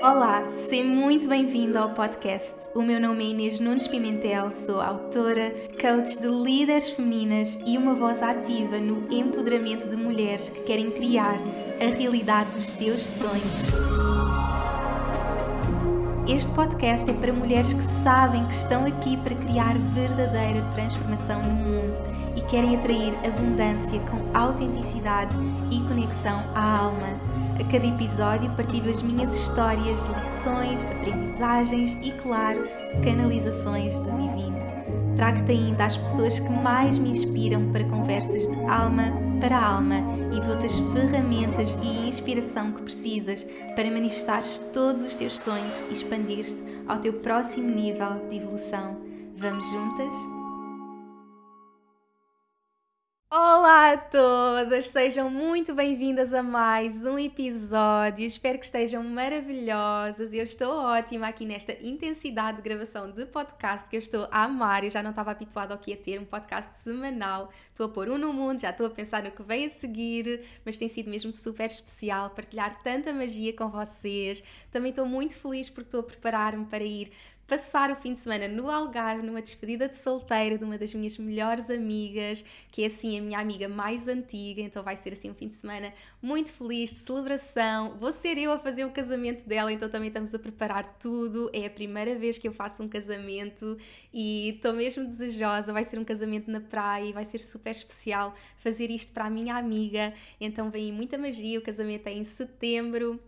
Olá, seja muito bem-vindo ao podcast. O meu nome é Inês Nunes Pimentel, sou autora, coach de líderes femininas e uma voz ativa no empoderamento de mulheres que querem criar a realidade dos seus sonhos. Este podcast é para mulheres que sabem que estão aqui para criar verdadeira transformação no mundo e querem atrair abundância com autenticidade e conexão à alma. A cada episódio partilho as minhas histórias, lições, aprendizagens e, claro, canalizações do divino. Trago-te ainda as pessoas que mais me inspiram para conversas de alma para alma e dou-te as ferramentas e inspiração que precisas para manifestares todos os teus sonhos e expandir-te ao teu próximo nível de evolução. Vamos juntas? Olá a todas, sejam muito bem-vindas a mais um episódio. Espero que estejam maravilhosas. Eu estou ótima aqui nesta intensidade de gravação de podcast que eu estou a amar. Eu já não estava habituada ao que ia ter um podcast semanal. Estou a pôr um no mundo, já estou a pensar no que vem a seguir, mas tem sido mesmo super especial partilhar tanta magia com vocês. Também estou muito feliz porque estou a preparar-me para ir passar o fim de semana no Algarve, numa despedida de solteira de uma das minhas melhores amigas, que é assim a minha amiga mais antiga, então vai ser assim um fim de semana muito feliz, de celebração. Vou ser eu a fazer o casamento dela, então também estamos a preparar tudo. É a primeira vez que eu faço um casamento e estou mesmo desejosa. Vai ser um casamento na praia e vai ser super especial fazer isto para a minha amiga. Então vem muita magia. O casamento é em setembro.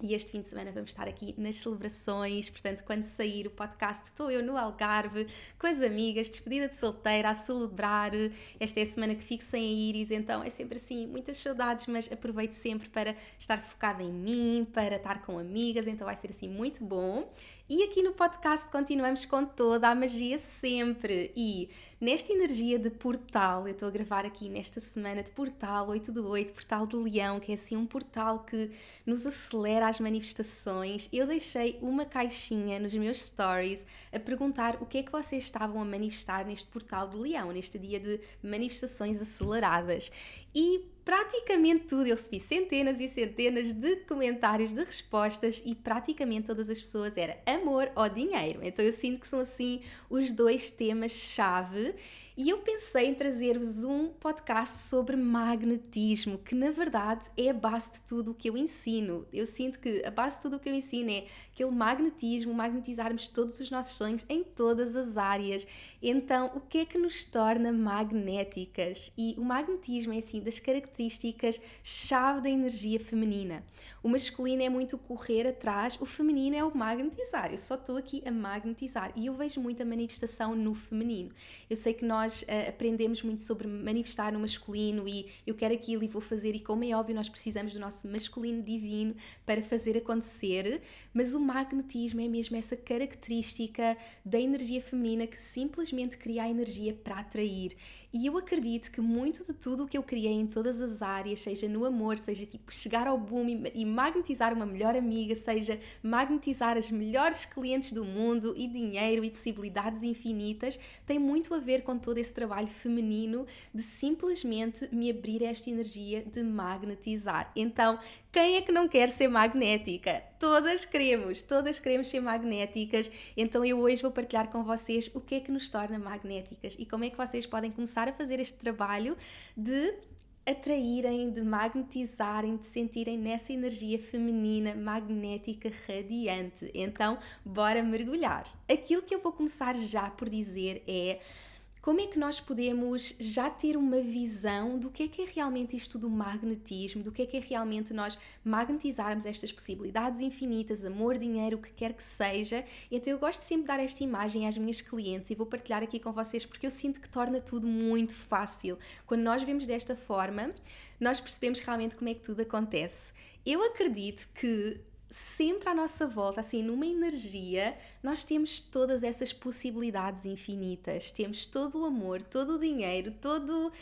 E este fim de semana vamos estar aqui nas celebrações, portanto, quando sair o podcast, estou eu no Algarve com as amigas, despedida de solteira, a celebrar. Esta é a semana que fico sem a Iris, então é sempre assim, muitas saudades, mas aproveito sempre para estar focada em mim, para estar com amigas, então vai ser assim muito bom. E aqui no podcast continuamos com toda a magia sempre. E nesta energia de portal, eu estou a gravar aqui nesta semana de portal 8 do 8, portal de Leão, que é assim um portal que nos acelera as manifestações. Eu deixei uma caixinha nos meus stories a perguntar o que é que vocês estavam a manifestar neste portal de Leão, neste dia de manifestações aceleradas. E praticamente tudo. Eu recebi centenas e centenas de comentários, de respostas e praticamente todas as pessoas era amor ou dinheiro. Então eu sinto que são assim os dois temas-chave e eu pensei em trazer-vos um podcast sobre magnetismo, que na verdade é a base de tudo o que eu ensino. Eu sinto que a base de tudo o que eu ensino é aquele magnetismo, magnetizarmos todos os nossos sonhos em todas as áreas. Então, o que é que nos torna magnéticas? E o magnetismo é assim das características chave da energia feminina. O masculino é muito correr atrás, o feminino é o magnetizar. Eu só estou aqui a magnetizar e eu vejo muita manifestação no feminino. Eu sei que nós uh, aprendemos muito sobre manifestar no masculino e eu quero aquilo e vou fazer, e como é óbvio, nós precisamos do nosso masculino divino para fazer acontecer, mas o magnetismo é mesmo essa característica da energia feminina que simplesmente cria a energia para atrair. E eu acredito que muito de tudo o que eu criei em todas as áreas, seja no amor, seja tipo chegar ao boom e, magnetizar uma melhor amiga, seja magnetizar as melhores clientes do mundo e dinheiro e possibilidades infinitas, tem muito a ver com todo esse trabalho feminino de simplesmente me abrir esta energia de magnetizar. Então, quem é que não quer ser magnética? Todas queremos, todas queremos ser magnéticas. Então eu hoje vou partilhar com vocês o que é que nos torna magnéticas e como é que vocês podem começar a fazer este trabalho de atraírem, de magnetizarem, de sentirem nessa energia feminina magnética radiante. Então, bora mergulhar. Aquilo que eu vou começar já por dizer é como é que nós podemos já ter uma visão do que é que é realmente isto do magnetismo, do que é que é realmente nós magnetizarmos estas possibilidades infinitas, amor, dinheiro, o que quer que seja. Então eu gosto sempre de dar esta imagem às minhas clientes e vou partilhar aqui com vocês porque eu sinto que torna tudo muito fácil. Quando nós vemos desta forma, nós percebemos realmente como é que tudo acontece. Eu acredito que sempre à nossa volta, assim, numa energia, nós temos todas essas possibilidades infinitas. Temos todo o amor, todo o dinheiro, todo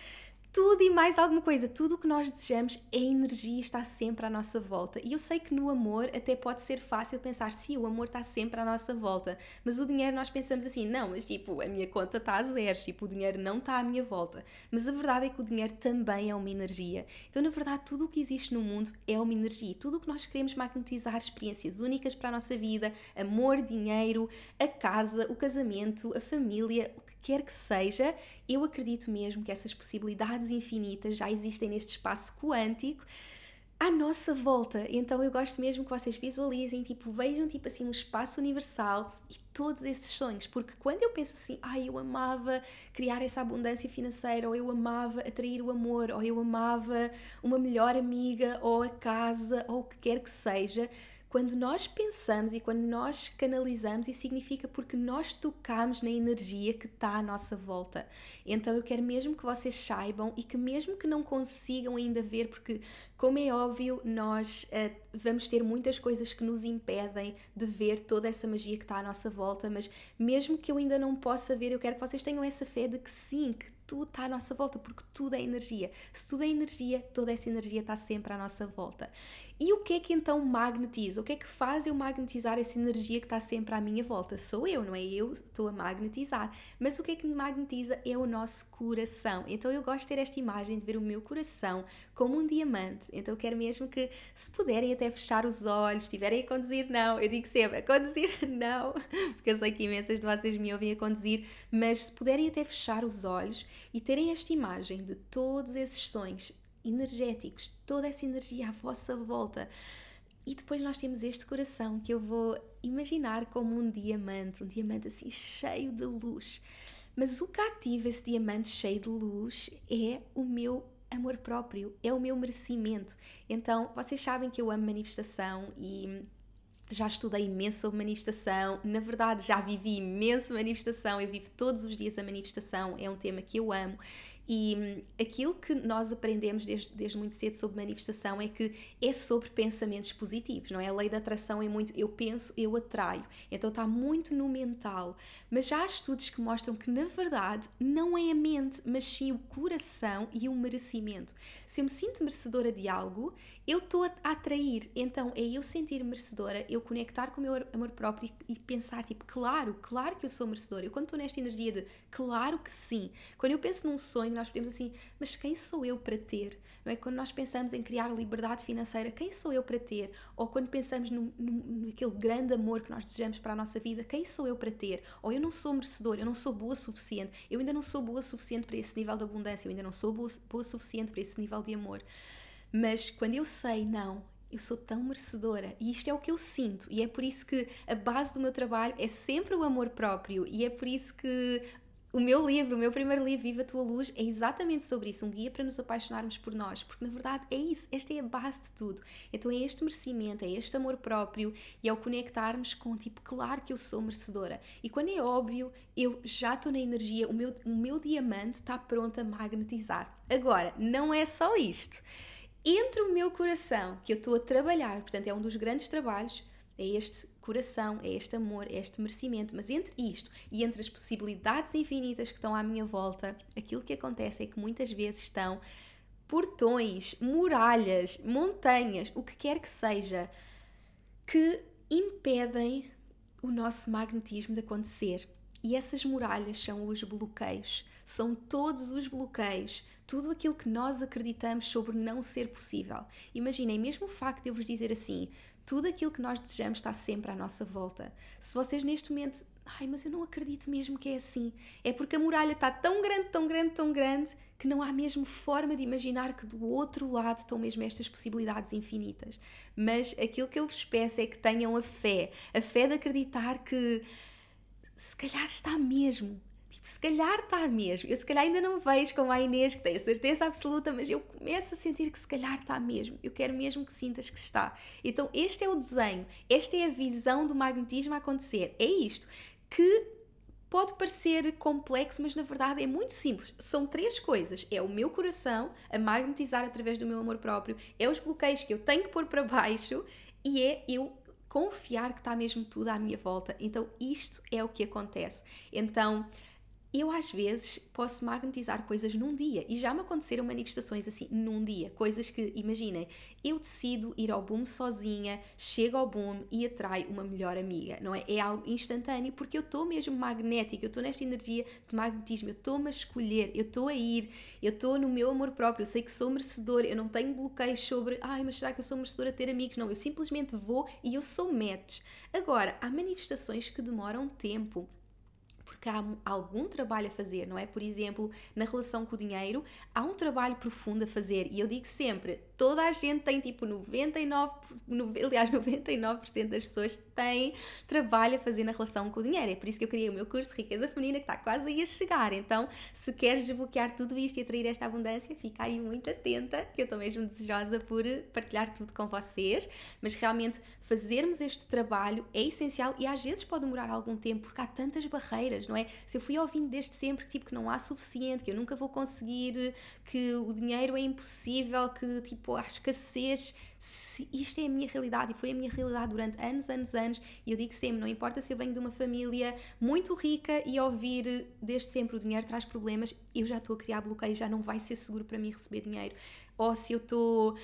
tudo e mais alguma coisa. Tudo o que nós desejamos é energia, está sempre à nossa volta. E eu sei que no amor até pode ser fácil pensar, sim, o amor está sempre à nossa volta. Mas o dinheiro nós pensamos assim, não, mas tipo, a minha conta está a zero, tipo, o dinheiro não está à minha volta. Mas a verdade é que o dinheiro também é uma energia. Então, na verdade, tudo o que existe no mundo é uma energia. Tudo o que nós queremos magnetizar, experiências únicas para a nossa vida, amor, dinheiro, a casa, o casamento, a família, o quer que seja, eu acredito mesmo que essas possibilidades infinitas já existem neste espaço quântico à nossa volta. Então eu gosto mesmo que vocês visualizem, tipo, vejam tipo assim um espaço universal e todos esses sonhos, porque quando eu penso assim, ai, ah, eu amava criar essa abundância financeira, ou eu amava atrair o amor, ou eu amava uma melhor amiga, ou a casa, ou o que quer que seja, quando nós pensamos e quando nós canalizamos, isso significa porque nós tocamos na energia que está à nossa volta. Então eu quero mesmo que vocês saibam e que mesmo que não consigam ainda ver, porque como é óbvio, nós uh, vamos ter muitas coisas que nos impedem de ver toda essa magia que está à nossa volta, mas mesmo que eu ainda não possa ver, eu quero que vocês tenham essa fé de que sim, que tudo está à nossa volta, porque tudo é energia. Se tudo é energia, toda essa energia está sempre à nossa volta. E o que é que então magnetiza? O que é que faz eu magnetizar essa energia que está sempre à minha volta? Sou eu, não é eu estou a magnetizar. Mas o que é que me magnetiza é o nosso coração. Então eu gosto de ter esta imagem de ver o meu coração como um diamante. Então eu quero mesmo que, se puderem até fechar os olhos, estiverem a conduzir, não. Eu digo sempre, a conduzir, não. Porque eu sei que imensas de vocês me ouvem a conduzir, mas se puderem até fechar os olhos e terem esta imagem de todos esses sonhos energéticos, toda essa energia à vossa volta. E depois nós temos este coração que eu vou imaginar como um diamante, um diamante assim cheio de luz. Mas o que ativa esse diamante cheio de luz é o meu amor próprio, é o meu merecimento. Então, vocês sabem que eu amo manifestação e já estudei imenso sobre manifestação, na verdade já vivi imenso manifestação, eu vivo todos os dias a manifestação, é um tema que eu amo e hum, aquilo que nós aprendemos desde, desde muito cedo sobre manifestação é que é sobre pensamentos positivos, não é? A lei da atração é muito eu penso, eu atraio. Então está muito no mental. Mas já há estudos que mostram que, na verdade, não é a mente, mas sim o coração e o merecimento. Se eu me sinto merecedora de algo, eu estou a atrair. Então é eu sentir merecedora, eu conectar com o meu amor próprio e, pensar, tipo, claro, claro que eu sou merecedora. Eu quando estou nesta energia de claro que sim. Quando eu penso num sonho, nós podemos assim, mas quem sou eu para ter? Não é? Quando nós pensamos em criar liberdade financeira, quem sou eu para ter? Ou quando pensamos no, naquele grande amor que nós desejamos para a nossa vida, quem sou eu para ter? Ou eu não sou merecedor, eu não sou boa o suficiente, eu ainda não sou boa o suficiente para esse nível de abundância, eu ainda não sou boa o suficiente para esse nível de amor. Mas quando eu sei, não, eu sou tão merecedora e isto é o que eu sinto, e é por isso que a base do meu trabalho é sempre o amor próprio, e é por isso que o meu livro, o meu primeiro livro, Viva a Tua Luz, é exatamente sobre isso, um guia para nos apaixonarmos por nós, porque na verdade é isso, esta é a base de tudo. Então é este merecimento, é este amor próprio e ao conectarmos com tipo, claro que eu sou merecedora. E quando é óbvio, eu já estou na energia, o meu, o meu diamante está pronto a magnetizar. Agora, não é só isto. Entre o meu coração, que eu estou a trabalhar, portanto é um dos grandes trabalhos, é este coração, é este amor, é este merecimento. Mas entre isto e entre as possibilidades infinitas que estão à minha volta, aquilo que acontece é que muitas vezes estão portões, muralhas, montanhas, o que quer que seja, que impedem o nosso magnetismo de acontecer. E essas muralhas são os bloqueios, são todos os bloqueios, tudo aquilo que nós acreditamos sobre não ser possível. Imaginem, mesmo o facto de eu vos dizer assim, tudo aquilo que nós desejamos está sempre à nossa volta. Se vocês neste momento, ai, mas eu não acredito mesmo que é assim, é porque a muralha está tão grande, tão grande, tão grande, que não há mesmo forma de imaginar que do outro lado estão mesmo estas possibilidades infinitas. Mas aquilo que eu vos peço é que tenham a fé, a fé de acreditar que se calhar está mesmo, se calhar está mesmo. Eu se calhar ainda não vejo como a Inês, que a certeza absoluta, mas eu começo a sentir que se calhar está mesmo. Eu quero mesmo que sintas que está. Então, este é o desenho, esta é a visão do magnetismo a acontecer. É isto que pode parecer complexo, mas na verdade é muito simples. São três coisas: é o meu coração a magnetizar através do meu amor próprio, é os bloqueios que eu tenho que pôr para baixo e é eu confiar que está mesmo tudo à minha volta. Então, isto é o que acontece. Então, eu às vezes posso magnetizar coisas num dia e já me aconteceram manifestações assim num dia, coisas que, imaginem, eu decido ir ao boom sozinha, chego ao boom e atrai uma melhor amiga, não é? É algo instantâneo porque eu estou mesmo magnética, eu estou nesta energia de magnetismo, eu estou-me a escolher, eu estou a ir, eu estou no meu amor próprio, eu sei que sou merecedora, eu não tenho bloqueios sobre, ai, mas será que eu sou merecedora de ter amigos? Não, eu simplesmente vou e eu sou match. Agora, há manifestações que demoram tempo porque há algum trabalho a fazer, não é? Por exemplo, na relação com o dinheiro, há um trabalho profundo a fazer e eu digo sempre, toda a gente tem tipo 99, aliás 99% das pessoas têm trabalho a fazer na relação com o dinheiro. É por isso que eu criei o meu curso Riqueza Feminina que está quase aí a chegar. Então, se queres desbloquear tudo isto e atrair esta abundância, fica aí muito atenta, que eu estou mesmo desejosa por partilhar tudo com vocês. Mas realmente fazermos este trabalho é essencial e às vezes pode demorar algum tempo porque há tantas barreiras, não é? Se eu fui ouvindo desde sempre que tipo que não há suficiente, que eu nunca vou conseguir, que o dinheiro é impossível, que tipo a escassez, se isto é a minha realidade e foi a minha realidade durante anos, anos, anos, e eu digo sempre, não importa se eu venho de uma família muito rica e ouvir desde sempre o dinheiro traz problemas, eu já estou a criar bloqueio, já não vai ser seguro para mim receber dinheiro. Ou se eu estou.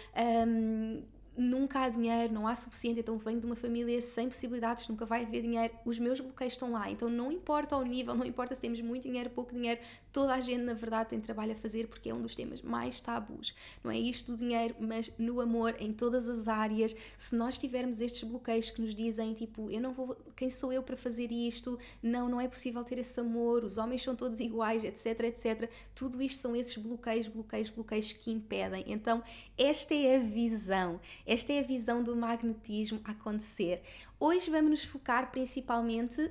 Um, nunca há dinheiro, não há suficiente, então venho de uma família sem possibilidades, nunca vai haver dinheiro, os meus bloqueios estão lá, então não importa o nível, não importa se temos muito dinheiro, pouco dinheiro, toda a gente na verdade tem trabalho a fazer porque é um dos temas mais tabus, não é? Isto do dinheiro, mas no amor, em todas as áreas, se nós tivermos estes bloqueios que nos dizem tipo, eu não vou, quem sou eu para fazer isto, não, não é possível ter esse amor, os homens são todos iguais, etc, etc, tudo isto são esses bloqueios, bloqueios, bloqueios que impedem, então esta é a visão, esta é a visão do magnetismo acontecer. Hoje vamos nos focar principalmente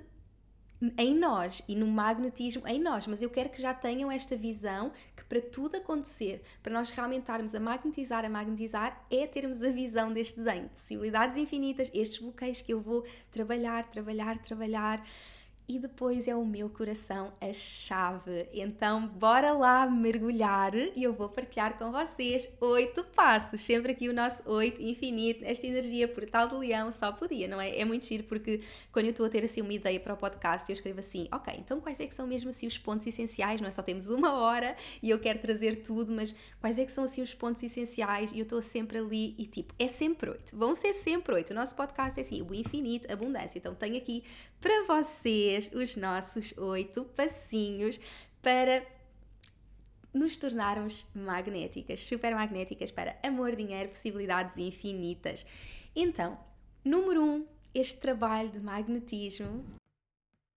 em nós e no magnetismo em nós, mas eu quero que já tenham esta visão que para tudo acontecer, para nós realmente estarmos a magnetizar, a magnetizar, é termos a visão deste desenho, possibilidades infinitas, estes bloqueios que eu vou trabalhar, trabalhar, trabalhar e depois é o meu coração a chave. Então, bora lá mergulhar e eu vou partilhar com vocês oito passos. Sempre aqui o nosso oito infinito, esta energia portal do leão só podia, não é? É muito giro porque quando eu estou a ter assim uma ideia para o podcast, eu escrevo assim, ok, então quais é que são mesmo assim os pontos essenciais? Não é só temos uma hora e eu quero trazer tudo, mas quais é que são assim os pontos essenciais? E eu estou sempre ali e tipo, é sempre oito. Vão ser sempre oito. O nosso podcast é assim, o infinito, abundância. Então tenho aqui para vocês os nossos oito passinhos para nos tornarmos magnéticas, super magnéticas para amor, dinheiro, possibilidades infinitas. Então, número um, este trabalho de magnetismo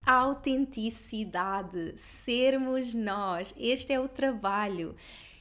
autenticidade, sermos nós. Este é o trabalho.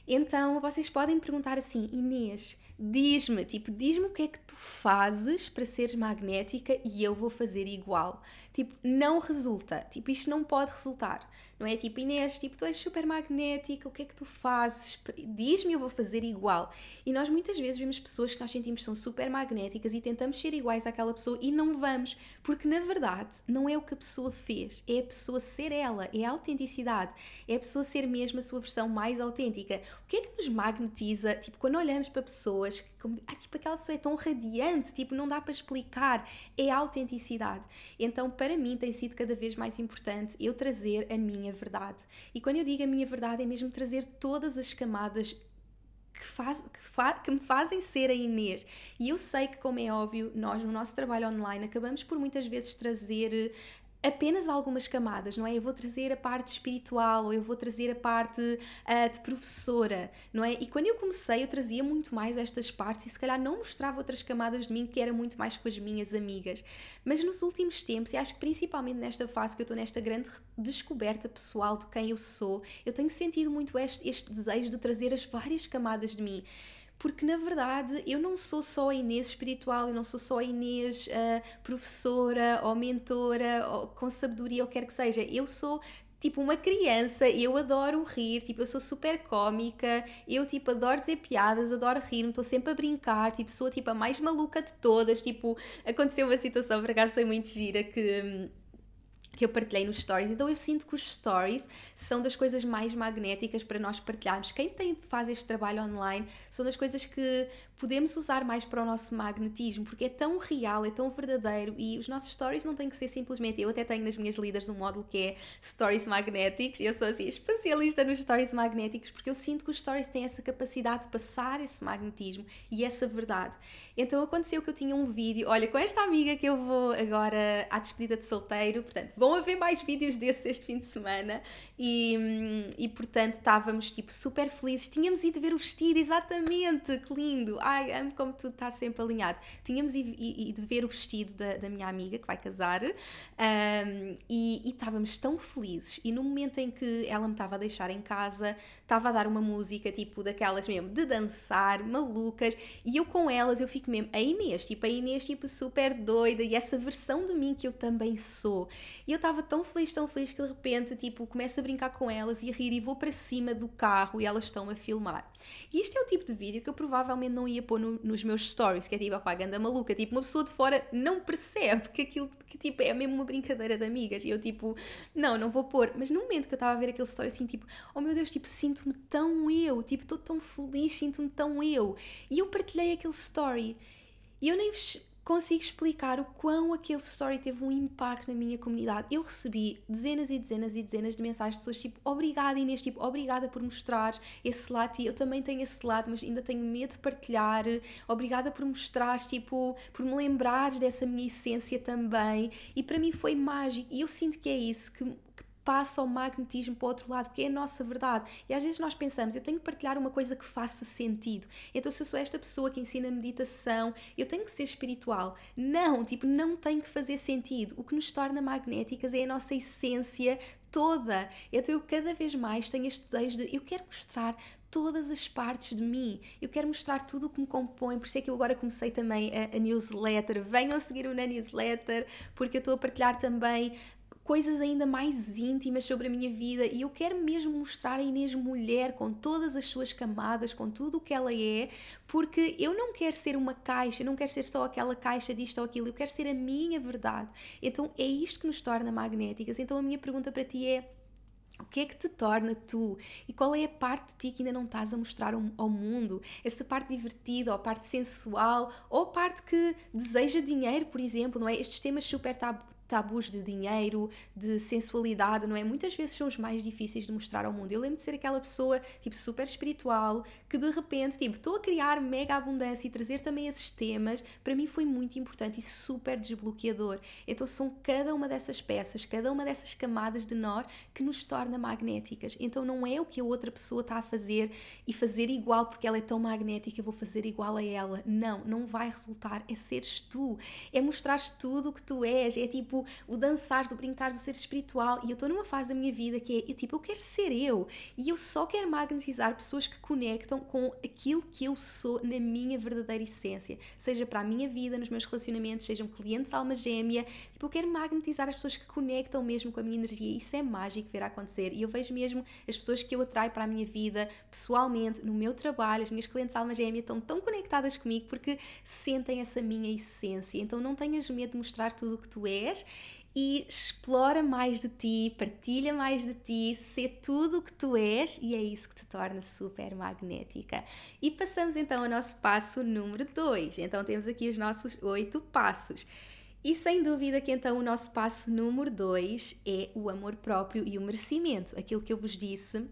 Então vocês podem perguntar assim, Inês, diz-me, tipo, diz-me o que é que tu fazes para seres magnética e eu vou fazer igual. Tipo, não resulta. Tipo, isto não pode resultar. Não é tipo, Inês, tipo, tu és super magnética, o que é que tu fazes? Diz-me, eu vou fazer igual. E nós muitas vezes vemos pessoas que nós sentimos que são super magnéticas e tentamos ser iguais àquela pessoa e não vamos, porque na verdade não é o que a pessoa fez, é a pessoa ser ela, é a autenticidade, é a pessoa ser mesmo a sua versão mais autêntica. O que é que nos magnetiza? Tipo, quando olhamos para pessoas que, ah, tipo, aquela pessoa é tão radiante, tipo, não dá para explicar, é a autenticidade. Então, para mim, tem sido cada vez mais importante eu trazer a minha verdade. E quando eu digo a minha verdade, é mesmo trazer todas as camadas que, faz, que, fa, que, me fazem ser a Inês. E eu sei que, como é óbvio, nós no nosso trabalho online acabamos por muitas vezes trazer apenas algumas camadas, não é? Eu vou trazer a parte espiritual ou eu vou trazer a parte uh, de professora, não é? E quando eu comecei, eu trazia muito mais estas partes e se calhar não mostrava outras camadas de mim que era muito mais com as minhas amigas. Mas nos últimos tempos, e acho que principalmente nesta fase que eu estou nesta grande descoberta pessoal de quem eu sou, eu tenho sentido muito este, este desejo de trazer as várias camadas de mim porque na verdade eu não sou só a Inês espiritual, eu não sou só a Inês uh, professora ou mentora ou com sabedoria, ou quer que seja, eu sou tipo uma criança, eu adoro rir, tipo, eu sou super cómica, eu tipo adoro dizer piadas, adoro rir-me, estou sempre a brincar, tipo, sou tipo a mais maluca de todas, tipo, aconteceu uma situação, por acaso foi muito gira que hum, que eu partilhei nos stories. Então eu sinto que os stories são das coisas mais magnéticas para nós partilharmos. Quem tem, faz este trabalho online são das coisas que podemos usar mais para o nosso magnetismo, porque é tão real, é tão verdadeiro e os nossos stories não têm que ser simplesmente. Eu até tenho nas minhas líderes um módulo que é Stories Magnéticos eu sou assim especialista nos stories magnéticos porque eu sinto que os stories têm essa capacidade de passar esse magnetismo e essa verdade. Então aconteceu que eu tinha um vídeo, olha, com esta amiga que eu vou agora à despedida de solteiro, portanto, vão haver mais vídeos desses este fim de semana e, e portanto estávamos tipo super felizes. Tínhamos ido ver o vestido, exatamente, que lindo! Ai, amo como tudo está sempre alinhado. Tínhamos ido ver o vestido da, da minha amiga que vai casar um, e, e estávamos tão felizes. E no momento em que ela me estava a deixar em casa, estava a dar uma música tipo daquelas mesmo de dançar, malucas, e eu com elas eu fico mesmo a Inês, tipo a Inês tipo super doida e essa versão de mim que eu também sou. E eu estava tão feliz, tão feliz que de repente tipo começo a brincar com elas e a rir e vou para cima do carro e elas estão a filmar. E isto é o tipo de vídeo que eu provavelmente não ia pôr no, nos meus stories, que é tipo, a ganda maluca, tipo, uma pessoa de fora não percebe que aquilo que tipo é mesmo uma brincadeira de amigas. E eu tipo, não, não vou pôr. Mas no momento que eu estava a ver aquele story assim, tipo, oh meu Deus, tipo, sinto-me tão eu, tipo, estou tão feliz, sinto-me tão eu. E eu partilhei aquele story. E eu nem consigo explicar o quão aquele story teve um impacto na minha comunidade. Eu recebi dezenas e dezenas e dezenas de mensagens de pessoas tipo, obrigada Inês, tipo, obrigada por mostrar esse lado, e eu também tenho esse lado, mas ainda tenho medo de partilhar, obrigada por mostrar, tipo, por me lembrares dessa minha essência também, e para mim foi mágico, e eu sinto que é isso, que passa o magnetismo para o outro lado, porque é a nossa verdade. E às vezes nós pensamos, eu tenho que partilhar uma coisa que faça sentido. Então, se eu sou esta pessoa que ensina meditação, eu tenho que ser espiritual. Não, tipo, não tem que fazer sentido. O que nos torna magnéticas é a nossa essência toda. Então, eu cada vez mais tenho este desejo de eu quero mostrar todas as partes de mim. Eu quero mostrar tudo o que me compõe, por isso é que eu agora comecei também a, a newsletter. Venham seguir-me na newsletter, porque eu estou a partilhar também coisas ainda mais íntimas sobre a minha vida e eu quero mesmo mostrar a Inês mulher com todas as suas camadas, com tudo o que ela é, porque eu não quero ser uma caixa, eu não quero ser só aquela caixa disto ou aquilo, eu quero ser a minha verdade. Então é isto que nos torna magnéticas. Então a minha pergunta para ti é o que é que te torna tu? E qual é a parte de ti que ainda não estás a mostrar ao mundo? Essa parte divertida, ou a parte sensual, ou a parte que deseja dinheiro, por exemplo, não é? Estes temas super tabus de dinheiro, de sensualidade, não é? Muitas vezes são os mais difíceis de mostrar ao mundo. Eu lembro de ser aquela pessoa, tipo, super espiritual, que de repente, tipo, estou a criar mega abundância e trazer também esses temas, para mim foi muito importante e super desbloqueador. Então são cada uma dessas peças, cada uma dessas camadas de nós que nos torna magnéticas. Então não é o que a outra pessoa está a fazer e fazer igual porque ela é tão magnética, eu vou fazer igual a ela. Não, não vai resultar. É seres tu, é mostrares tudo o que tu és, é tipo o dançar, o brincar, o ser espiritual. E eu estou numa fase da minha vida que é, eu, tipo, eu quero ser eu. E eu só quero magnetizar pessoas que conectam com aquilo que eu sou na minha verdadeira essência. Seja para a minha vida, nos meus relacionamentos, sejam clientes alma gêmea. Tipo, eu quero magnetizar as pessoas que conectam mesmo com a minha energia. Isso é mágico ver acontecer. E eu vejo mesmo as pessoas que eu atraio para a minha vida, pessoalmente, no meu trabalho, as minhas clientes alma gêmea estão tão conectadas comigo porque sentem essa minha essência. Então não tenhas medo de mostrar tudo o que tu és e explora mais de ti, partilha mais de ti, sê tudo o que tu és e é isso que te torna super magnética. E passamos então ao nosso passo número 2. Então temos aqui os nossos oito passos. E sem dúvida que então o nosso passo número 2 é o amor próprio e o merecimento. Aquilo que eu vos disse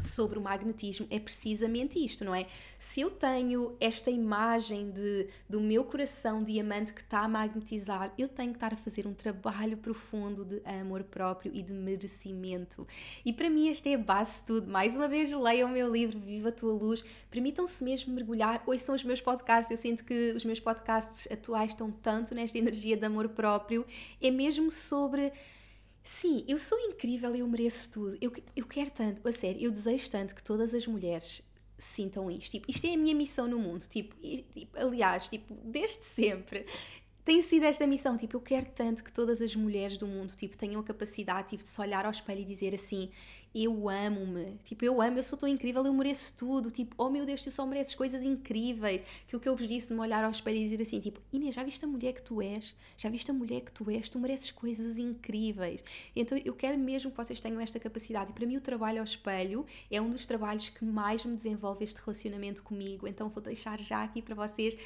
sobre o magnetismo é precisamente isto, não é? Se eu tenho esta imagem de, do meu coração diamante que está a magnetizar, eu tenho que estar a fazer um trabalho profundo de amor próprio e de merecimento. E para mim esta é a base de tudo. Mais uma vez, leiam o meu livro Viva a Tua Luz, permitam-se mesmo mergulhar, ouçam os meus podcasts, eu sinto que os meus podcasts atuais estão tanto nesta energia de amor próprio, é mesmo sobre Sim, eu sou incrível eu mereço tudo. Eu, eu quero tanto, a sério, eu desejo tanto que todas as mulheres sintam isto. Tipo, isto é a minha missão no mundo. Tipo, e, tipo, aliás, tipo, desde sempre tem sido esta missão. Tipo, eu quero tanto que todas as mulheres do mundo tipo, tenham a capacidade tipo, de se olhar ao espelho e dizer assim: eu amo-me, tipo, eu amo, eu sou tão incrível, eu mereço tudo, tipo, oh meu Deus, tu só mereces coisas incríveis. Aquilo que eu vos disse de me olhar ao espelho e dizer assim, tipo, Inês, já viste a mulher que tu és? Já viste a mulher que tu és? Tu mereces coisas incríveis. Então eu quero mesmo que vocês tenham esta capacidade. E para mim o trabalho ao espelho é um dos trabalhos que mais me desenvolve este relacionamento comigo. Então vou deixar já aqui para vocês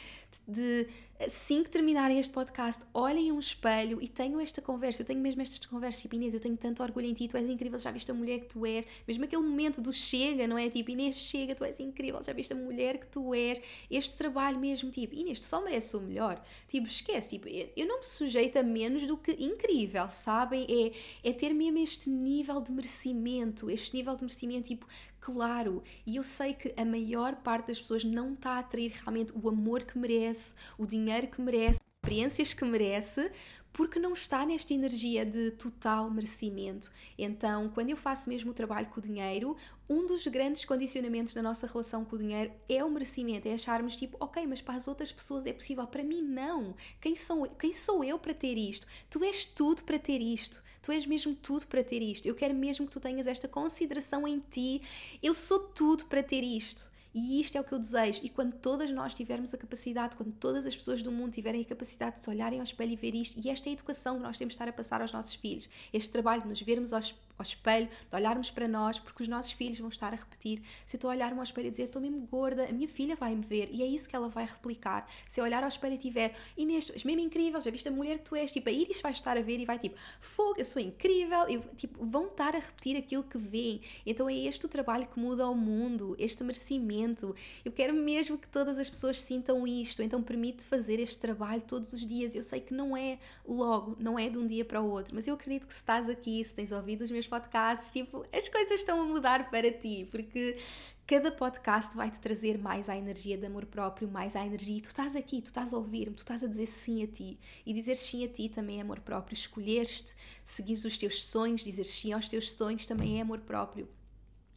de assim que terminarem este podcast, olhem um espelho e tenham esta conversa. Eu tenho mesmo estas conversas, tipo, Inês, eu tenho tanto orgulho em ti, tu és incrível, já viste a mulher que tu és. Mesmo aquele momento do chega, não é? Tipo, Inês, chega, tu és incrível, já viste a mulher que tu és. Este trabalho mesmo, tipo, Inês, tu só mereces o melhor. Tipo, esquece, tipo, eu não me sujeito a menos do que incrível, sabem? É, é ter mesmo este nível de merecimento, este nível de merecimento, tipo, claro. E eu sei que a maior parte das pessoas não está a atrair realmente o amor que merece, o dinheiro que merece, experiências que merece, porque não está nesta energia de total merecimento. Então, quando eu faço mesmo o trabalho com o dinheiro, um dos grandes condicionamentos da nossa relação com o dinheiro é o merecimento, é acharmos tipo, ok, mas para as outras pessoas é possível, para mim não. Quem sou, quem sou eu para ter isto? Tu és tudo para ter isto. Tu és mesmo tudo para ter isto. Eu quero mesmo que tu tenhas esta consideração em ti. Eu sou tudo para ter isto. E isto é o que eu desejo. E quando todas nós tivermos a capacidade, quando todas as pessoas do mundo tiverem a capacidade de se olharem ao espelho e ver isto, e esta é a educação que nós temos de estar a passar aos nossos filhos, este trabalho de nos vermos aos ao espelho, de olharmos para nós, porque os nossos filhos vão estar a repetir. Se eu estou a olhar-me ao espelho e dizer estou mesmo gorda, a minha filha vai me ver e é isso que ela vai replicar. Se eu olhar ao espelho e tiver Inês, tu és mesmo incrível, já viste a mulher que tu és, tipo, a Iris vai estar a ver e vai tipo, fogo, eu sou incrível, e, tipo, vão estar a repetir aquilo que veem. Então é este o trabalho que muda o mundo, este merecimento. Eu quero mesmo que todas as pessoas sintam isto, então permite fazer este trabalho todos os dias. Eu sei que não é logo, não é de um dia para o outro, mas eu acredito que se estás aqui, se tens ouvido os meus podcasts, tipo, as coisas estão a mudar para ti, porque cada podcast vai te trazer mais a energia de amor próprio, mais a energia. E tu estás aqui, tu estás a ouvir-me, tu estás a dizer sim a ti. E dizer sim a ti também é amor próprio. Escolheres-te, seguires os teus sonhos, dizer sim aos teus sonhos também é amor próprio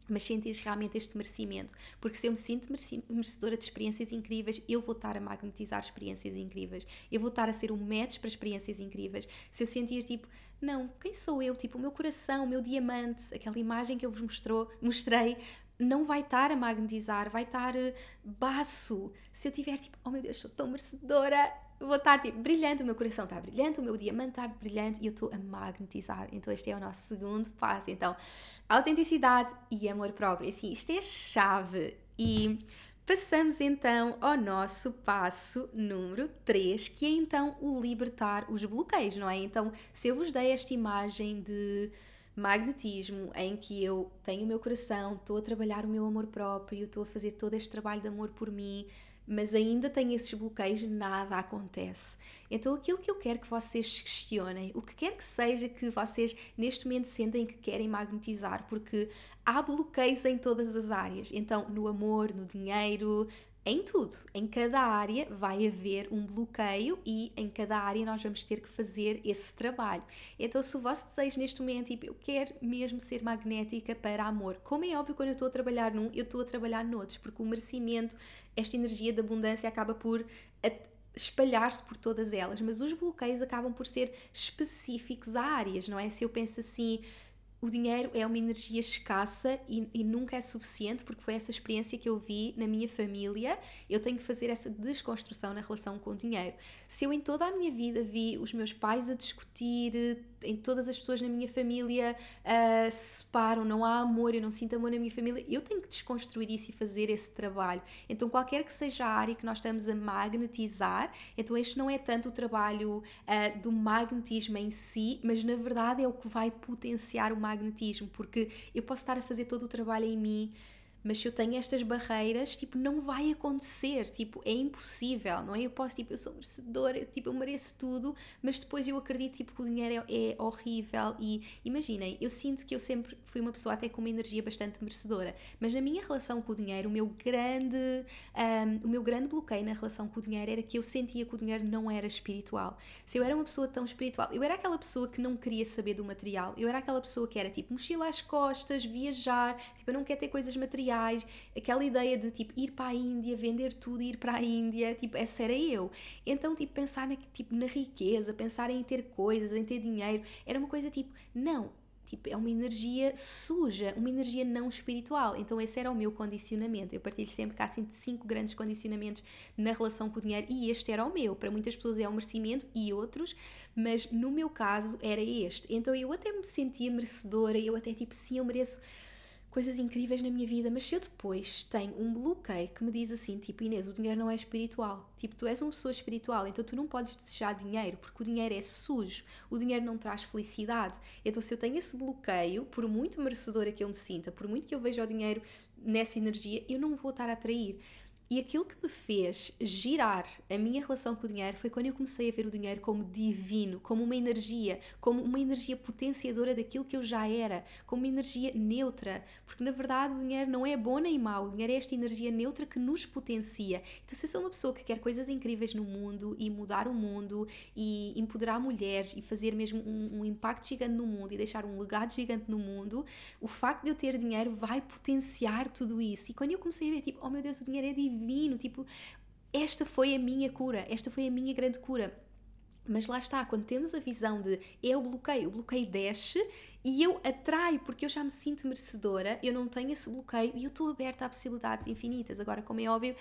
mas sentires realmente este merecimento. Porque se eu me sinto merecedora de experiências incríveis, eu vou estar a magnetizar experiências incríveis. Eu vou estar a ser um match para experiências incríveis. Se eu sentir tipo, não, quem sou eu? Tipo, o meu coração, o meu diamante, aquela imagem que eu vos mostrou, mostrei, não vai estar a magnetizar, vai estar uh, baço. Se eu tiver tipo, oh meu Deus, sou tão merecedora, vou estar tipo brilhante, o meu coração está brilhante, o meu diamante está brilhante e eu estou a magnetizar. Então, este é o nosso segundo passo. Então, autenticidade e amor próprio. Assim, isto é chave. E passamos então ao nosso passo número 3, que é então o libertar os bloqueios, não é? Então, se eu vos dei esta imagem de magnetismo em que eu tenho o meu coração, estou a trabalhar o meu amor próprio, estou a fazer todo este trabalho de amor por mim, mas ainda tenho esses bloqueios, nada acontece. Então, aquilo que eu quero que vocês questionem, o que quer que seja que vocês neste momento sentem que querem magnetizar, porque há bloqueios em todas as áreas. Então, no amor, no dinheiro, em tudo, em cada área vai haver um bloqueio e em cada área nós vamos ter que fazer esse trabalho. Então, se o vosso desejo neste momento, tipo, eu quero mesmo ser magnética para amor, como é óbvio, quando eu estou a trabalhar num, eu estou a trabalhar noutros, porque o merecimento, esta energia de abundância acaba por espalhar-se por todas elas, mas os bloqueios acabam por ser específicos a áreas, não é? Se eu penso assim, o dinheiro é uma energia escassa e, e, nunca é suficiente, porque foi essa experiência que eu vi na minha família. Eu tenho que fazer essa desconstrução na relação com o dinheiro. Se eu em toda a minha vida vi os meus pais a discutir, em todas as pessoas na minha família uh, se separam, não há amor, eu não sinto amor na minha família, eu tenho que desconstruir isso e fazer esse trabalho. Então, qualquer que seja a área que nós estamos a magnetizar, então este não é tanto o trabalho uh, do magnetismo em si, mas na verdade é o que vai potenciar o magnetismo magnetismo, porque eu posso estar a fazer todo o trabalho em mim mas se eu tenho estas barreiras, tipo, não vai acontecer, tipo, é impossível, não é? Eu posso, tipo, eu sou merecedora, tipo, eu mereço tudo, mas depois eu acredito, tipo, que o dinheiro é, é horrível e, imaginem, eu sinto que eu sempre fui uma pessoa até com uma energia bastante merecedora, mas na minha relação com o dinheiro, o meu grande, um, o meu grande bloqueio na relação com o dinheiro era que eu sentia que o dinheiro não era espiritual. Se eu era uma pessoa tão espiritual, eu era aquela pessoa que não queria saber do material, eu era aquela pessoa que era, tipo, mochila às costas, viajar, tipo, eu não quero ter coisas materiais, aquela ideia de tipo ir para a Índia, vender tudo e ir para a Índia, tipo, essa era eu. Então, tipo, pensar na, tipo, na riqueza, pensar em ter coisas, em ter dinheiro, era uma coisa tipo, não, Tipo, é uma energia suja, uma energia não espiritual. Então, esse era o meu condicionamento. Eu partilho sempre que há assim, cinco grandes condicionamentos na relação com o dinheiro e este era o meu. Para muitas pessoas é o merecimento e outros, mas no meu caso era este. Então, eu até me sentia merecedora, eu até tipo, sim, eu mereço coisas incríveis na minha vida, mas se eu depois tenho um bloqueio que me diz assim, tipo, Inês, o dinheiro não é espiritual, tipo, tu és uma pessoa espiritual, então tu não podes desejar dinheiro, porque o dinheiro é sujo, o dinheiro não traz felicidade. Então, se eu tenho esse bloqueio, por muito merecedora que eu me sinta, por muito que eu veja o dinheiro nessa energia, eu não vou estar a atrair. E aquilo que me fez girar a minha relação com o dinheiro foi quando eu comecei a ver o dinheiro como divino, como uma energia, como uma energia potenciadora daquilo que eu já era, como uma energia neutra. Porque na verdade o dinheiro não é bom nem mau, o dinheiro é esta energia neutra que nos potencia. Então, se eu sou uma pessoa que quer coisas incríveis no mundo e mudar o mundo e empoderar mulheres e fazer mesmo um, um impacto gigante no mundo e deixar um legado gigante no mundo, o facto de eu ter dinheiro vai potenciar tudo isso. E quando eu comecei a ver, tipo, oh meu Deus, o dinheiro é divino divino, tipo, esta foi a minha cura, esta foi a minha grande cura. Mas lá está, quando temos a visão de eu bloqueio, o bloqueio desce e eu atraio porque eu já me sinto merecedora, eu não tenho esse bloqueio e eu estou aberta a possibilidades infinitas. Agora, como é óbvio,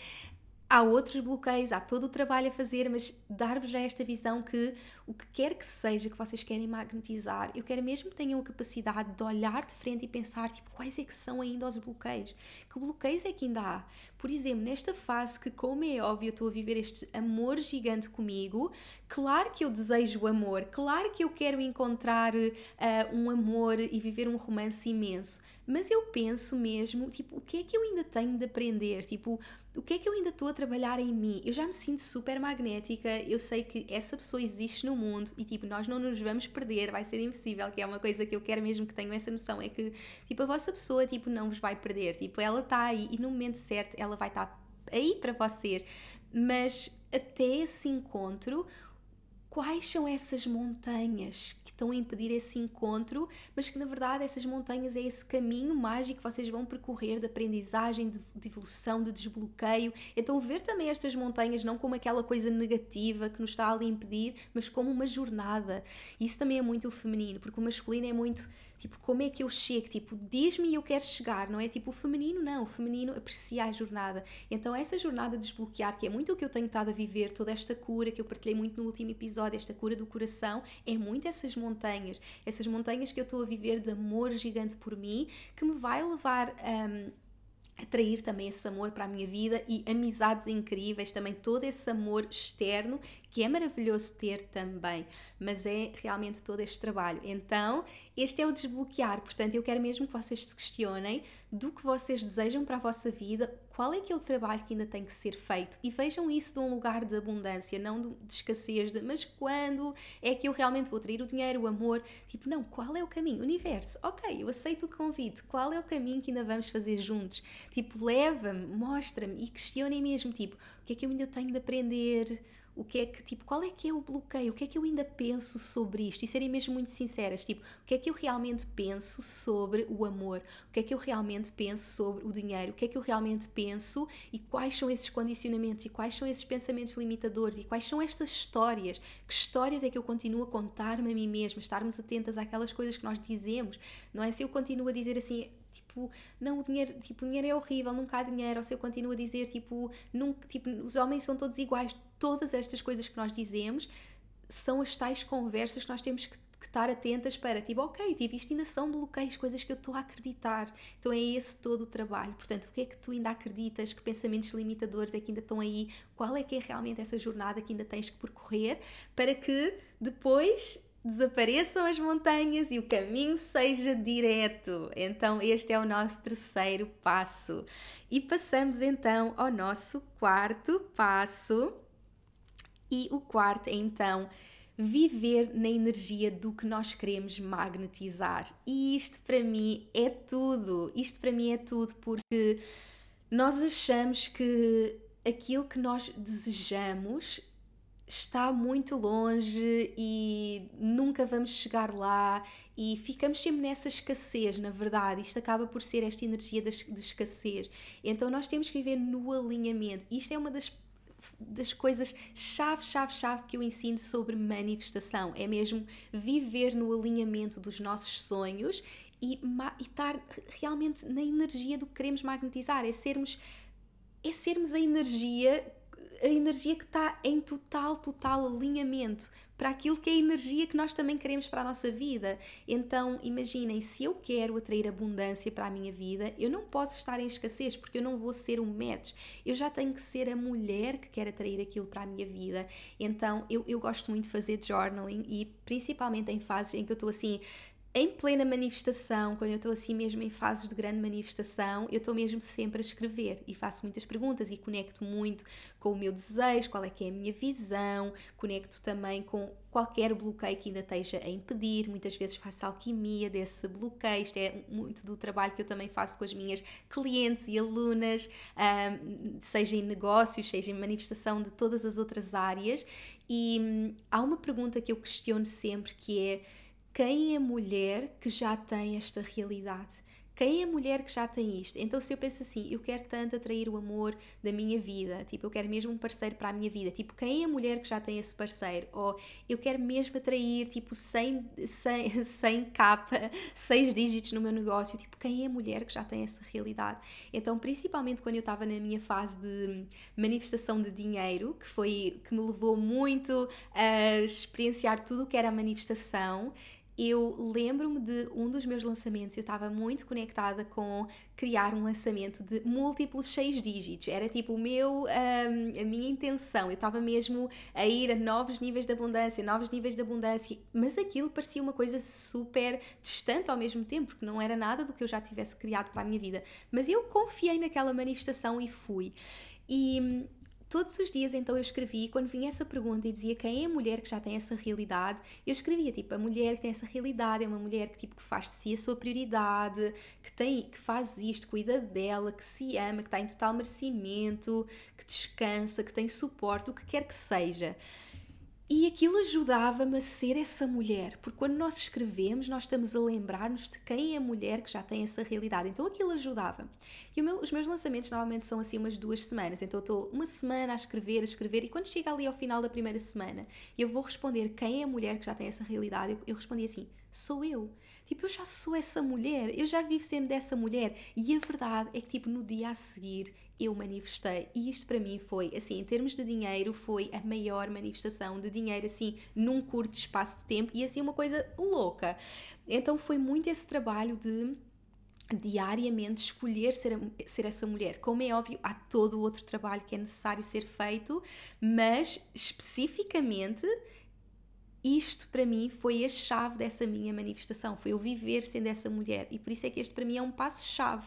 há outros bloqueios, há todo o trabalho a fazer, mas dar-vos já esta visão que o que quer que seja que vocês querem magnetizar, eu quero mesmo que tenham a capacidade de olhar de frente e pensar, tipo, quais é que são ainda os bloqueios? Que bloqueios é que ainda há? Por exemplo, nesta fase que, como é óbvio, eu estou a viver este amor gigante comigo, claro que eu desejo o amor, claro que eu quero encontrar uh, um amor e viver um romance imenso, mas eu penso mesmo, tipo, o que é que eu ainda tenho de aprender? Tipo, o que é que eu ainda estou a trabalhar em mim? Eu já me sinto super magnética, eu sei que essa pessoa existe no mundo e tipo, nós não nos vamos perder, vai ser impossível, que é uma coisa que eu quero mesmo que tenham essa noção, é que tipo, a vossa pessoa tipo, não vos vai perder, tipo, ela está aí e no momento certo ela vai estar tá aí para vocês, mas até esse encontro, quais são essas montanhas que estão a impedir esse encontro, mas que na verdade essas montanhas é esse caminho mágico que vocês vão percorrer de aprendizagem, de, de evolução, de desbloqueio. Então, ver também estas montanhas não como aquela coisa negativa que nos está ali a impedir, mas como uma jornada. Isso também é muito feminino, porque o masculino é muito Tipo, como é que eu chego? Tipo, diz-me e eu quero chegar, não é? Tipo, o feminino não, o feminino aprecia a jornada. Então, essa jornada de desbloquear, que é muito o que eu tenho estado a viver, toda esta cura que eu partilhei muito no último episódio, esta cura do coração, é muito essas montanhas, essas montanhas que eu estou a viver de amor gigante por mim, que me vai levar. Um, atrair também esse amor para a minha vida e amizades incríveis, também todo esse amor externo que é maravilhoso ter também, mas é realmente todo este trabalho. Então, este é o desbloquear, portanto, eu quero mesmo que vocês se questionem do que vocês desejam para a vossa vida, qual é que é o trabalho que ainda tem que ser feito e vejam isso de um lugar de abundância, não de escassez, de mas quando é que eu realmente vou trair o dinheiro, o amor? Tipo, não, qual é o caminho? Universo, ok, eu aceito o convite, qual é o caminho que ainda vamos fazer juntos? Tipo, leva-me, mostra-me e questionem mesmo, tipo, o que é que eu ainda tenho de aprender? O que é que, tipo, qual é que é o bloqueio, o que é que eu ainda penso sobre isto? E serem mesmo muito sinceras, tipo, o que é que eu realmente penso sobre o amor, o que é que eu realmente penso sobre o dinheiro, o que é que eu realmente penso? E quais são esses condicionamentos? E quais são esses pensamentos limitadores? E quais são estas histórias, que histórias é que eu continuo a contar-me a mim mesma, estarmos atentas àquelas coisas que nós dizemos, não é? Se eu continuo a dizer assim, tipo, não, o dinheiro, tipo, o dinheiro é horrível, nunca há dinheiro, ou se eu continuo a dizer, tipo, nunca, tipo, os homens são todos iguais, todas estas coisas que nós dizemos são as tais conversas que nós temos que, estar atentas para, tipo, ok, tipo, isto ainda são bloqueios, coisas que eu estou a acreditar. Então é esse todo o trabalho. Portanto, o que é que tu ainda acreditas? Que pensamentos limitadores é que ainda estão aí? Qual é que é realmente essa jornada que ainda tens que percorrer para que depois desapareçam as montanhas e o caminho seja direto. Então, este é o nosso terceiro passo. E passamos então ao nosso quarto passo. E o quarto é então viver na energia do que nós queremos magnetizar. E isto para mim é tudo. Isto para mim é tudo porque nós achamos que aquilo que nós desejamos está muito longe e nunca vamos chegar lá e ficamos sempre nessa escassez, na verdade. Isto acaba por ser esta energia de escassez. Então nós temos que viver no alinhamento. Isto é uma das das coisas chave, chave, chave que eu ensino sobre manifestação. É mesmo viver no alinhamento dos nossos sonhos e, e estar realmente na energia do que queremos magnetizar. É sermos, é sermos a energia a energia que está em total, total alinhamento para aquilo que é a energia que nós também queremos para a nossa vida. Então, imaginem, se eu quero atrair abundância para a minha vida, eu não posso estar em escassez, porque eu não vou ser um match. Eu já tenho que ser a mulher que quer atrair aquilo para a minha vida. Então, eu, eu gosto muito de fazer journaling e principalmente em fases em que eu estou assim em plena manifestação, quando eu estou assim mesmo em fases de grande manifestação, eu estou mesmo sempre a escrever e faço muitas perguntas e conecto muito com o meu desejo, qual é que é a minha visão, conecto também com qualquer bloqueio que ainda esteja a impedir, muitas vezes faço alquimia desse bloqueio, isto é muito do trabalho que eu também faço com as minhas clientes e alunas, um, seja em negócios, seja em manifestação de todas as outras áreas, e hum, há uma pergunta que eu questiono sempre que é quem é mulher que já tem esta realidade? Quem é mulher que já tem isto? Então, se eu penso assim, eu quero tanto atrair o amor da minha vida, tipo, eu quero mesmo um parceiro para a minha vida, tipo, quem é mulher que já tem esse parceiro? Ou eu quero mesmo atrair, tipo, 100, 100, 100 capa, 6 dígitos no meu negócio, tipo, quem é mulher que já tem essa realidade? Então, principalmente quando eu estava na minha fase de manifestação de dinheiro, que foi, que me levou muito a experienciar tudo o que era a manifestação, eu lembro-me de um dos meus lançamentos, eu estava muito conectada com criar um lançamento de múltiplos seis dígitos. Era tipo o meu, um, a minha intenção. Eu estava mesmo a ir a novos níveis de abundância, novos níveis de abundância, mas aquilo parecia uma coisa super distante ao mesmo tempo, porque não era nada do que eu já tivesse criado para a minha vida. Mas eu confiei naquela manifestação e fui. E Todos os dias então eu escrevi, quando vinha essa pergunta e dizia quem é a mulher que já tem essa realidade, eu escrevia tipo, a mulher que tem essa realidade é uma mulher que tipo que faz de si a sua prioridade, que tem, que faz isto, cuida dela, que se ama, que está em total merecimento, que descansa, que tem suporte, o que quer que seja. E aquilo ajudava-me a ser essa mulher, porque quando nós escrevemos, nós estamos a lembrar-nos de quem é a mulher que já tem essa realidade. Então aquilo ajudava. E meu, os meus lançamentos normalmente são assim umas duas semanas. Então eu estou uma semana a escrever, a escrever, e quando chega ali ao final da primeira semana, eu vou responder quem é a mulher que já tem essa realidade. Eu, eu respondi assim: sou eu. Tipo, eu já sou essa mulher, eu já vivo sendo dessa mulher. E a verdade é que, tipo, no dia a seguir eu manifestei. E isto para mim foi, assim, em termos de dinheiro, foi a maior manifestação de dinheiro, assim, num curto espaço de tempo e, assim, uma coisa louca. Então foi muito esse trabalho de diariamente escolher ser, ser essa mulher. Como é óbvio, há todo o outro trabalho que é necessário ser feito, mas especificamente isto para mim foi a chave dessa minha manifestação, foi eu viver sendo essa mulher. E por isso é que este para mim é um passo-chave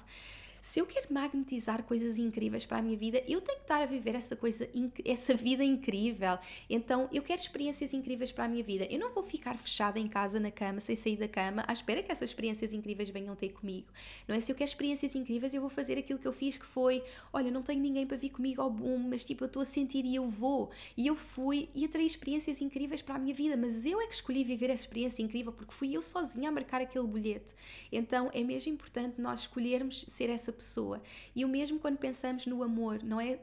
se eu quero magnetizar coisas incríveis para a minha vida, eu tenho que estar a viver essa coisa, essa vida incrível. Então, eu quero experiências incríveis para a minha vida. Eu não vou ficar fechada em casa na cama, sem sair da cama, à espera que essas experiências incríveis venham ter comigo. Não é? Se eu quero experiências incríveis, eu vou fazer aquilo que eu fiz, que foi: olha, não tenho ninguém para vir comigo ao boom, mas tipo, eu estou a sentir e eu vou. E eu fui e atraí experiências incríveis para a minha vida, mas eu é que escolhi viver essa experiência incrível porque fui eu sozinha a marcar aquele bilhete. Então, é mesmo importante nós escolhermos ser essa pessoa. E o mesmo quando pensamos no amor, não é?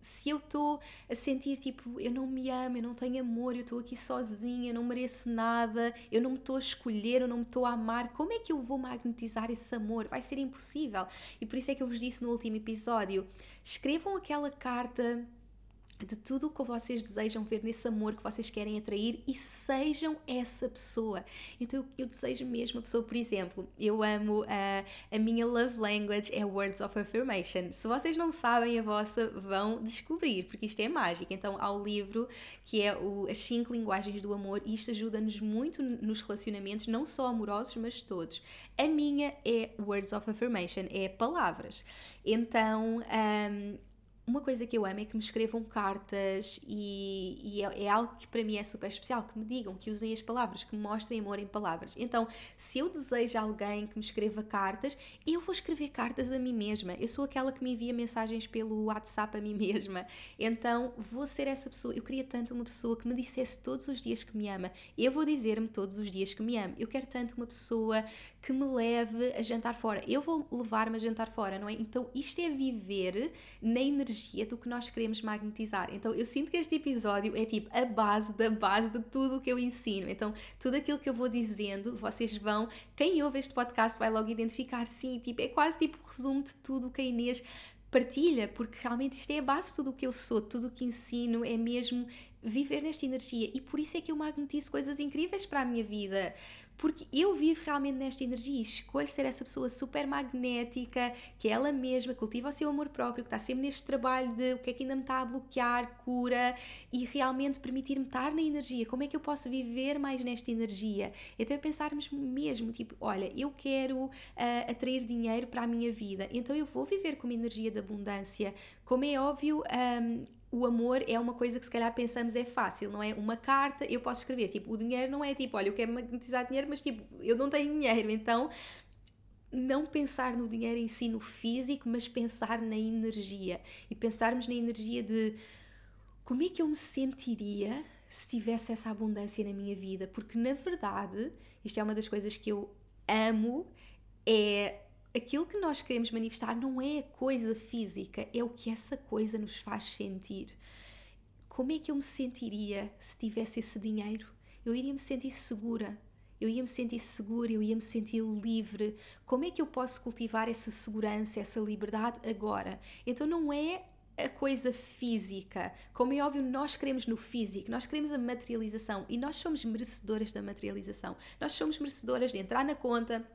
Se eu estou a sentir tipo, eu não me amo, eu não tenho amor, eu estou aqui sozinha, eu não mereço nada, eu não me estou a escolher, eu não me estou a amar, como é que eu vou magnetizar esse amor? Vai ser impossível. E por isso é que eu vos disse no último episódio: escrevam aquela carta de tudo o que vocês desejam ver nesse amor que vocês querem atrair e sejam essa pessoa. Então eu, eu desejo mesmo a pessoa, por exemplo, eu amo a, a minha love language é words of affirmation. Se vocês não sabem a vossa, vão descobrir, porque isto é mágico. Então há o livro que é o, as cinco linguagens do amor e isto ajuda-nos muito nos relacionamentos, não só amorosos, mas todos. A minha é words of affirmation, é palavras. Então um, uma coisa que eu amo é que me escrevam cartas e, e é, é, algo que para mim é super especial, que me digam, que usem as palavras, que me mostrem amor em palavras. Então, se eu desejo alguém que me escreva cartas, eu vou escrever cartas a mim mesma. Eu sou aquela que me envia mensagens pelo WhatsApp a mim mesma. Então, vou ser essa pessoa. Eu queria tanto uma pessoa que me dissesse todos os dias que me ama. Eu vou dizer-me todos os dias que me amo. Eu quero tanto uma pessoa que me leve a jantar fora. Eu vou levar-me a jantar fora, não é? Então, isto é viver na energia energia do que nós queremos magnetizar. Então eu sinto que este episódio é tipo a base da base de tudo o que eu ensino. Então tudo aquilo que eu vou dizendo, vocês vão, quem ouve este podcast vai logo identificar, sim, tipo, é quase tipo o resumo de tudo o que a Inês partilha, porque realmente isto é a base de tudo o que eu sou, tudo o que ensino é mesmo viver nesta energia e por isso é que eu magnetizo coisas incríveis para a minha vida porque eu vivo realmente nesta energia e escolho ser essa pessoa super magnética, que é ela mesma, cultiva o seu amor próprio, que está sempre neste trabalho de o que é que ainda me está a bloquear, cura e realmente permitir-me estar na energia. Como é que eu posso viver mais nesta energia? Então é pensarmos mesmo, tipo, olha, eu quero uh, atrair dinheiro para a minha vida, então eu vou viver com uma energia de abundância. Como é óbvio, um, o amor é uma coisa que se calhar pensamos é fácil, não é? Uma carta eu posso escrever, tipo, o dinheiro não é tipo, olha, eu quero magnetizar dinheiro, mas tipo, eu não tenho dinheiro, então não pensar no dinheiro em si, no físico, mas pensar na energia. E pensarmos na energia de como é que eu me sentiria se tivesse essa abundância na minha vida, porque na verdade, isto é uma das coisas que eu amo, é aquilo que nós queremos manifestar não é a coisa física, é o que essa coisa nos faz sentir. Como é que eu me sentiria se tivesse esse dinheiro? Eu iria me sentir segura, eu ia me sentir segura, eu ia me sentir livre. Como é que eu posso cultivar essa segurança, essa liberdade agora? Então não é a coisa física. Como é óbvio, nós queremos no físico, nós queremos a materialização e nós somos merecedoras da materialização. Nós somos merecedoras de entrar na conta,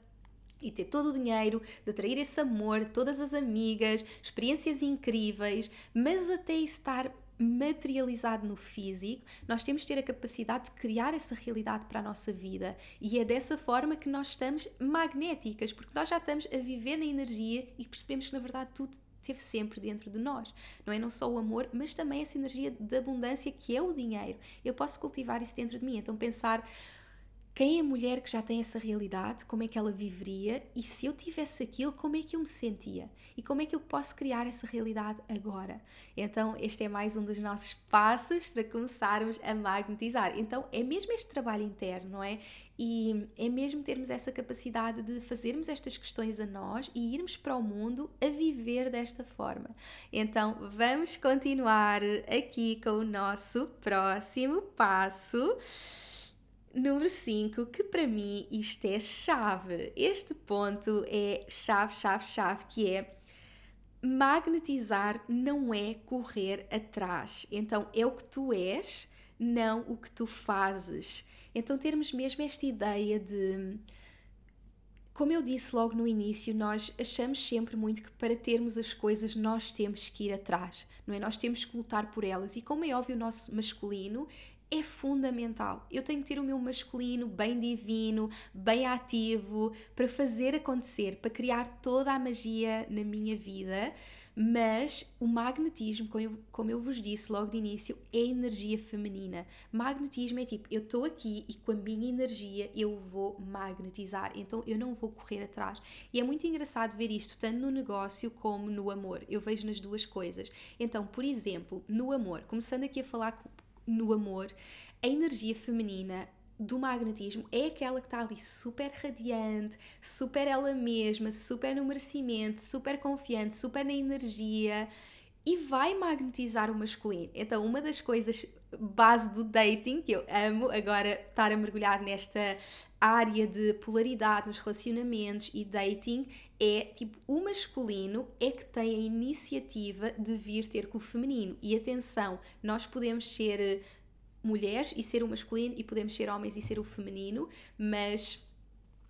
e ter todo o dinheiro, de atrair esse amor, todas as amigas, experiências incríveis, mas até estar materializado no físico, nós temos de ter a capacidade de criar essa realidade para a nossa vida e é dessa forma que nós estamos magnéticas, porque nós já estamos a viver na energia e percebemos que na verdade tudo esteve sempre dentro de nós. Não é não só o amor, mas também essa energia de abundância que é o dinheiro. Eu posso cultivar isso dentro de mim. Então pensar quem é a mulher que já tem essa realidade, como é que ela viveria e se eu tivesse aquilo, como é que eu me sentia e como é que eu posso criar essa realidade agora. Então, este é mais um dos nossos passos para começarmos a magnetizar. Então, é mesmo este trabalho interno, não é? E é mesmo termos essa capacidade de fazermos estas questões a nós e irmos para o mundo a viver desta forma. Então, vamos continuar aqui com o nosso próximo passo Número 5, que para mim isto é chave. Este ponto é chave, chave, chave, que é magnetizar não é correr atrás. Então é o que tu és, não o que tu fazes. Então termos mesmo esta ideia de como eu disse logo no início, nós achamos sempre muito que para termos as coisas nós temos que ir atrás, não é? Nós temos que lutar por elas. E como é óbvio, o nosso masculino é fundamental. Eu tenho que ter o meu masculino bem divino, bem ativo, para fazer acontecer, para criar toda a magia na minha vida. Mas o magnetismo, como eu, como eu vos disse logo de início, é energia feminina. Magnetismo é tipo, eu estou aqui e com a minha energia eu vou magnetizar, então eu não vou correr atrás. E é muito engraçado ver isto tanto no negócio como no amor. Eu vejo nas duas coisas. Então, por exemplo, no amor, começando aqui a falar no amor, a energia feminina do magnetismo é aquela que está ali super radiante, super ela mesma, super no merecimento, super confiante, super na energia e vai magnetizar o masculino. Então, uma das coisas base do dating que eu amo agora estar a mergulhar nesta área de polaridade nos relacionamentos e dating é tipo o masculino é que tem a iniciativa de vir ter com o feminino. E atenção, nós podemos ser eh, mulheres e ser o masculino e podemos ser homens e ser o feminino, mas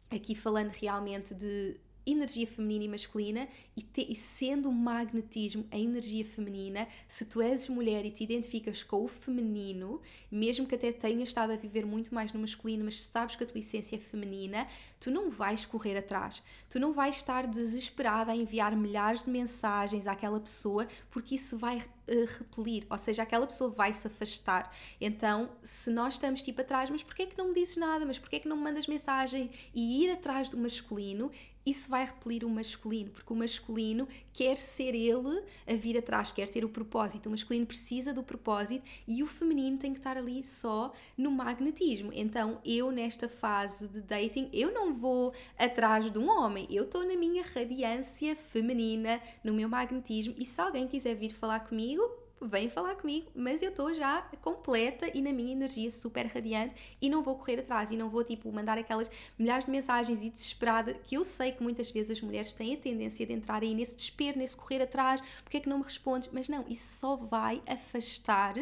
aqui falando realmente de energia feminina e masculina e, te, e, sendo o magnetismo a energia feminina, se tu és mulher e te identificas com o feminino, mesmo que até tenhas estado a viver muito mais no masculino, mas sabes que a tua essência é feminina, tu não vais correr atrás. Tu não vais estar desesperada a enviar milhares de mensagens àquela pessoa, porque isso vai uh, repelir, ou seja, aquela pessoa vai se afastar. Então, se nós estamos tipo atrás, mas porquê é que não me dizes nada? Mas porquê é que não me mandas mensagem? E ir atrás do masculino, isso vai repelir o masculino, porque o masculino quer ser ele a vir atrás, quer ter o propósito. O masculino precisa do propósito e o feminino tem que estar ali só no magnetismo. Então, eu nesta fase de dating, eu não vou atrás de um homem, eu estou na minha radiância feminina, no meu magnetismo e se alguém quiser vir falar comigo, vem falar comigo, mas eu estou já completa e na minha energia super radiante e não vou correr atrás e não vou tipo mandar aquelas milhares de mensagens e desesperada que eu sei que muitas vezes as mulheres têm a tendência de entrar aí nesse desespero, nesse correr atrás, porque é que não me respondes? Mas não, isso só vai afastar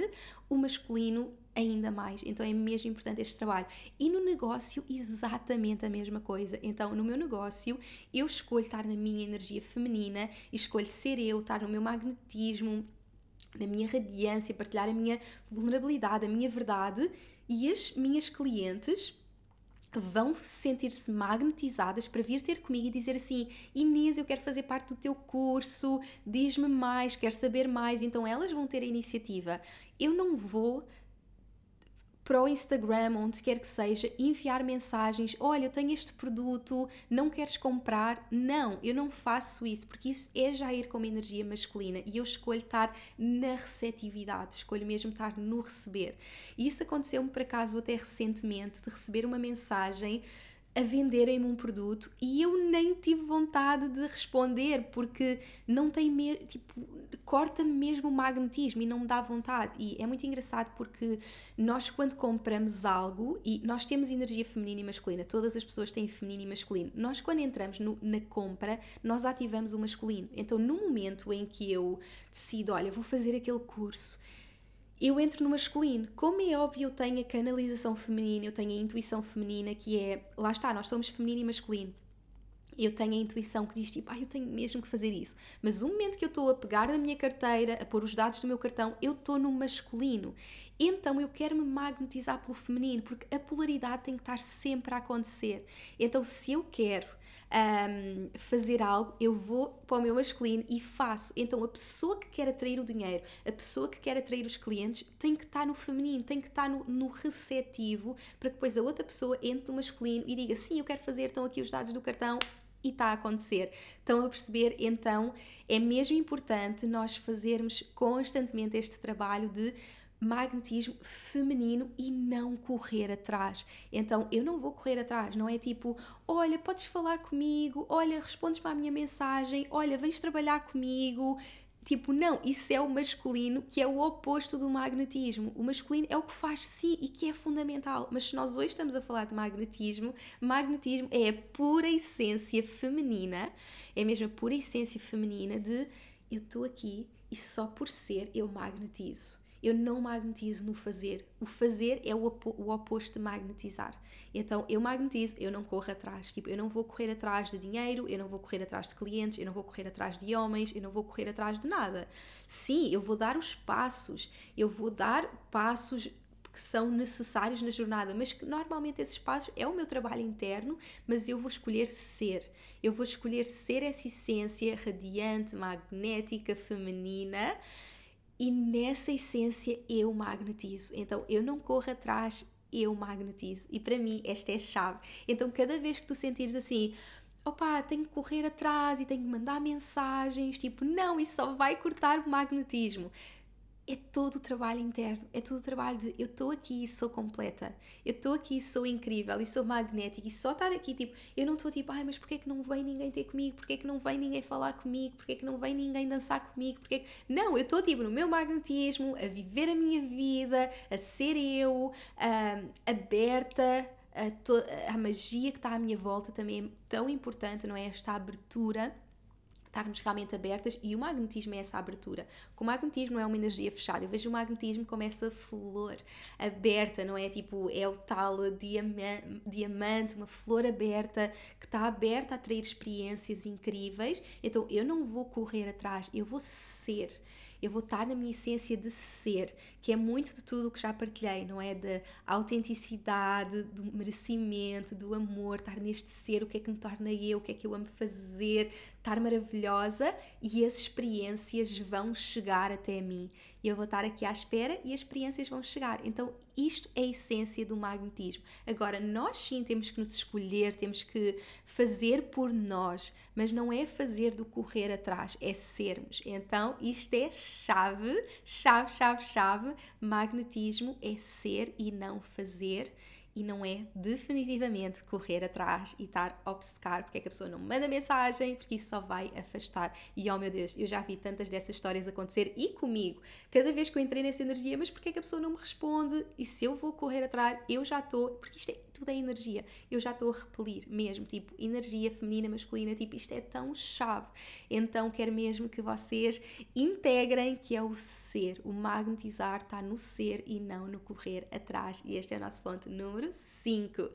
o masculino ainda mais. Então é mesmo importante este trabalho. E no negócio, exatamente a mesma coisa. Então, no meu negócio, eu escolho estar na minha energia feminina, escolho ser eu, estar no meu magnetismo, na minha radiância, partilhar a minha vulnerabilidade, a minha verdade e as minhas clientes vão sentir-se magnetizadas para vir ter comigo e dizer assim: Inês, eu quero fazer parte do teu curso, diz-me mais, quero saber mais. Então elas vão ter a iniciativa. Eu não vou para o Instagram, onde quer que seja, enviar mensagens: Olha, eu tenho este produto, não queres comprar? Não, eu não faço isso, porque isso é já ir com uma energia masculina e eu escolho estar na receptividade, escolho mesmo estar no receber. E isso aconteceu-me por acaso até recentemente, de receber uma mensagem a venderem-me um produto e eu nem tive vontade de responder porque não tem mesmo, tipo, corta-me mesmo o magnetismo e não me dá vontade. E é muito engraçado porque nós, quando compramos algo, e nós temos energia feminina e masculina, todas as pessoas têm feminino e masculino, nós, quando entramos no, na compra, nós ativamos o masculino. Então, no momento em que eu decido, olha, vou fazer aquele curso eu entro no masculino. Como é óbvio, eu tenho a canalização feminina, eu tenho a intuição feminina, que é, lá está, nós somos feminino e masculino. Eu tenho a intuição que diz tipo, ah, eu tenho mesmo que fazer isso. Mas o momento que eu estou a pegar na minha carteira, a pôr os dados do meu cartão, eu estou no masculino. Então eu quero me magnetizar pelo feminino, porque a polaridade tem que estar sempre a acontecer. Então se eu quero um, fazer algo, eu vou para o meu masculino e faço. Então a pessoa que quer atrair o dinheiro, a pessoa que quer atrair os clientes, tem que estar no feminino, tem que estar no, no receptivo para que depois a outra pessoa entre no masculino e diga: Sim, eu quero fazer, estão aqui os dados do cartão, e está a acontecer. Estão a perceber? Então é mesmo importante nós fazermos constantemente este trabalho de magnetismo feminino e não correr atrás. Então eu não vou correr atrás, não é tipo, olha, podes falar comigo, olha, respondes para a minha mensagem, olha, vens trabalhar comigo. Tipo, não, isso é o masculino que é o oposto do magnetismo. O masculino é o que faz sim e que é fundamental. Mas se nós hoje estamos a falar de magnetismo, magnetismo é a pura essência feminina, é mesmo a pura essência feminina de eu estou aqui e só por ser eu magnetizo. Eu não magnetizo no fazer. O fazer é o, opo o oposto de magnetizar. Então eu magnetizo, eu não corro atrás. Tipo, eu não vou correr atrás de dinheiro, eu não vou correr atrás de clientes, eu não vou correr atrás de homens, eu não vou correr atrás de nada. Sim, eu vou dar os passos, eu vou dar passos que são necessários na jornada, mas que normalmente esses passos é o meu trabalho interno, mas eu vou escolher ser. Eu vou escolher ser essa essência radiante, magnética, feminina e nessa essência eu magnetizo. Então eu não corro atrás, eu magnetizo. E para mim esta é a chave. Então cada vez que tu sentires assim, opá, tenho que correr atrás e tenho que mandar mensagens, tipo, não, isso só vai cortar o magnetismo é todo o trabalho interno, é todo o trabalho de eu estou aqui e sou completa, eu estou aqui e sou incrível e sou magnética. E só estar aqui, tipo, eu não estou tipo, ai, mas porquê que não vem ninguém ter comigo, porquê que não vem ninguém falar comigo, porquê que não vem ninguém dançar comigo, porquê que... Não, eu estou tipo no meu magnetismo, a viver a minha vida, a ser eu, aberta, a, a magia que está à minha volta também é tão importante, não é? Esta abertura estarmos realmente abertas e o magnetismo é essa abertura. o magnetismo não é uma energia fechada, eu vejo o magnetismo como essa flor aberta, não é? Tipo, é o tal diamante, uma flor aberta que está aberta a atrair experiências incríveis. Então eu não vou correr atrás, eu vou ser eu vou estar na minha essência de ser, que é muito de tudo o que já partilhei, não é? Da autenticidade, do merecimento, do amor, estar neste ser, o que é que me torna eu, o que é que eu amo fazer, estar maravilhosa e as experiências vão chegar até mim. E eu vou estar aqui à espera e as experiências vão chegar. Então, isto é a essência do magnetismo. Agora, nós sim temos que nos escolher, temos que fazer por nós, mas não é fazer do correr atrás, é sermos. Então, isto é chave, chave, chave, chave. Magnetismo é ser e não fazer e não é definitivamente correr atrás e estar a obcecar porque é que a pessoa não manda mensagem, porque isso só vai afastar. E oh meu Deus, eu já vi tantas dessas histórias acontecer e comigo. Cada vez que eu entrei nessa energia, mas porque é que a pessoa não me responde? E se eu vou correr atrás, eu já estou, porque isto é tudo é energia. Eu já estou a repelir mesmo, tipo, energia feminina, masculina, tipo, isto é tão chave. Então quero mesmo que vocês integrem que é o ser, o magnetizar está no ser e não no correr atrás. E este é o nosso ponto número 5.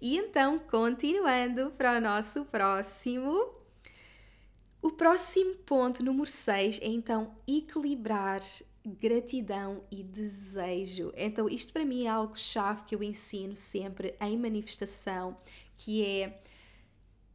E então, continuando para o nosso próximo. O próximo ponto, número 6, é então equilibrar gratidão e desejo. Então, isto para mim é algo chave que eu ensino sempre em manifestação, que é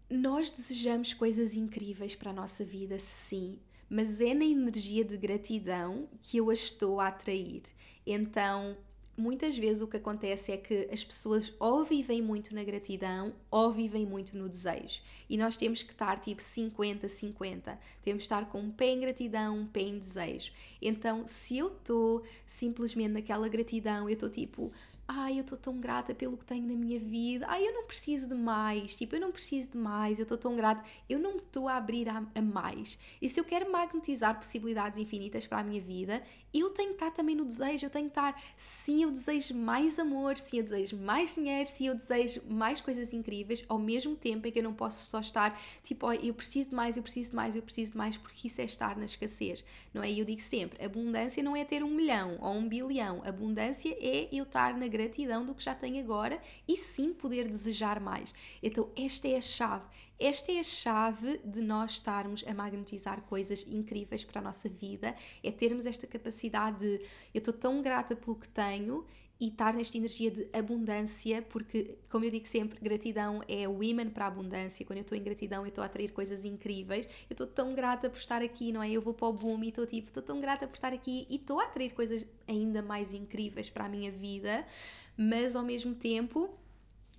nós desejamos coisas incríveis para a nossa vida, sim, mas é na energia de gratidão que eu as estou a atrair. Então, muitas vezes o que acontece é que as pessoas ou vivem muito na gratidão ou vivem muito no desejo. E nós temos que estar tipo 50-50. Temos que estar com um pé em gratidão, um pé em desejo. Então, se eu estou simplesmente naquela gratidão, eu estou tipo, ai, eu estou tão grata pelo que tenho na minha vida, ai, eu não preciso de mais, tipo, eu não preciso de mais, eu estou tão grata, eu não me estou a abrir a, a, mais. E se eu quero magnetizar possibilidades infinitas para a minha vida, eu tenho que estar também no desejo, eu tenho que estar, sim, eu desejo mais amor, sim, eu desejo mais dinheiro, sim, eu desejo mais coisas incríveis, ao mesmo tempo em que eu não posso só estar, tipo, eu preciso de mais, eu preciso de mais, eu preciso de mais, porque isso é estar na escassez, não é? E eu digo sempre, abundância não é ter um milhão ou um bilhão, abundância é eu estar na gratidão do que já tenho agora e sim poder desejar mais. Então, esta é a chave. Esta é a chave de nós estarmos a magnetizar coisas incríveis para a nossa vida, é termos esta capacidade de eu estou tão grata pelo que tenho e estar nesta energia de abundância, porque, como eu digo sempre, gratidão é o imã para a abundância. Quando eu estou em gratidão, eu estou a atrair coisas incríveis. Eu estou tão grata por estar aqui, não é? Eu vou para o boom e estou tipo, estou tão grata por estar aqui e estou a atrair coisas ainda mais incríveis para a minha vida, mas ao mesmo tempo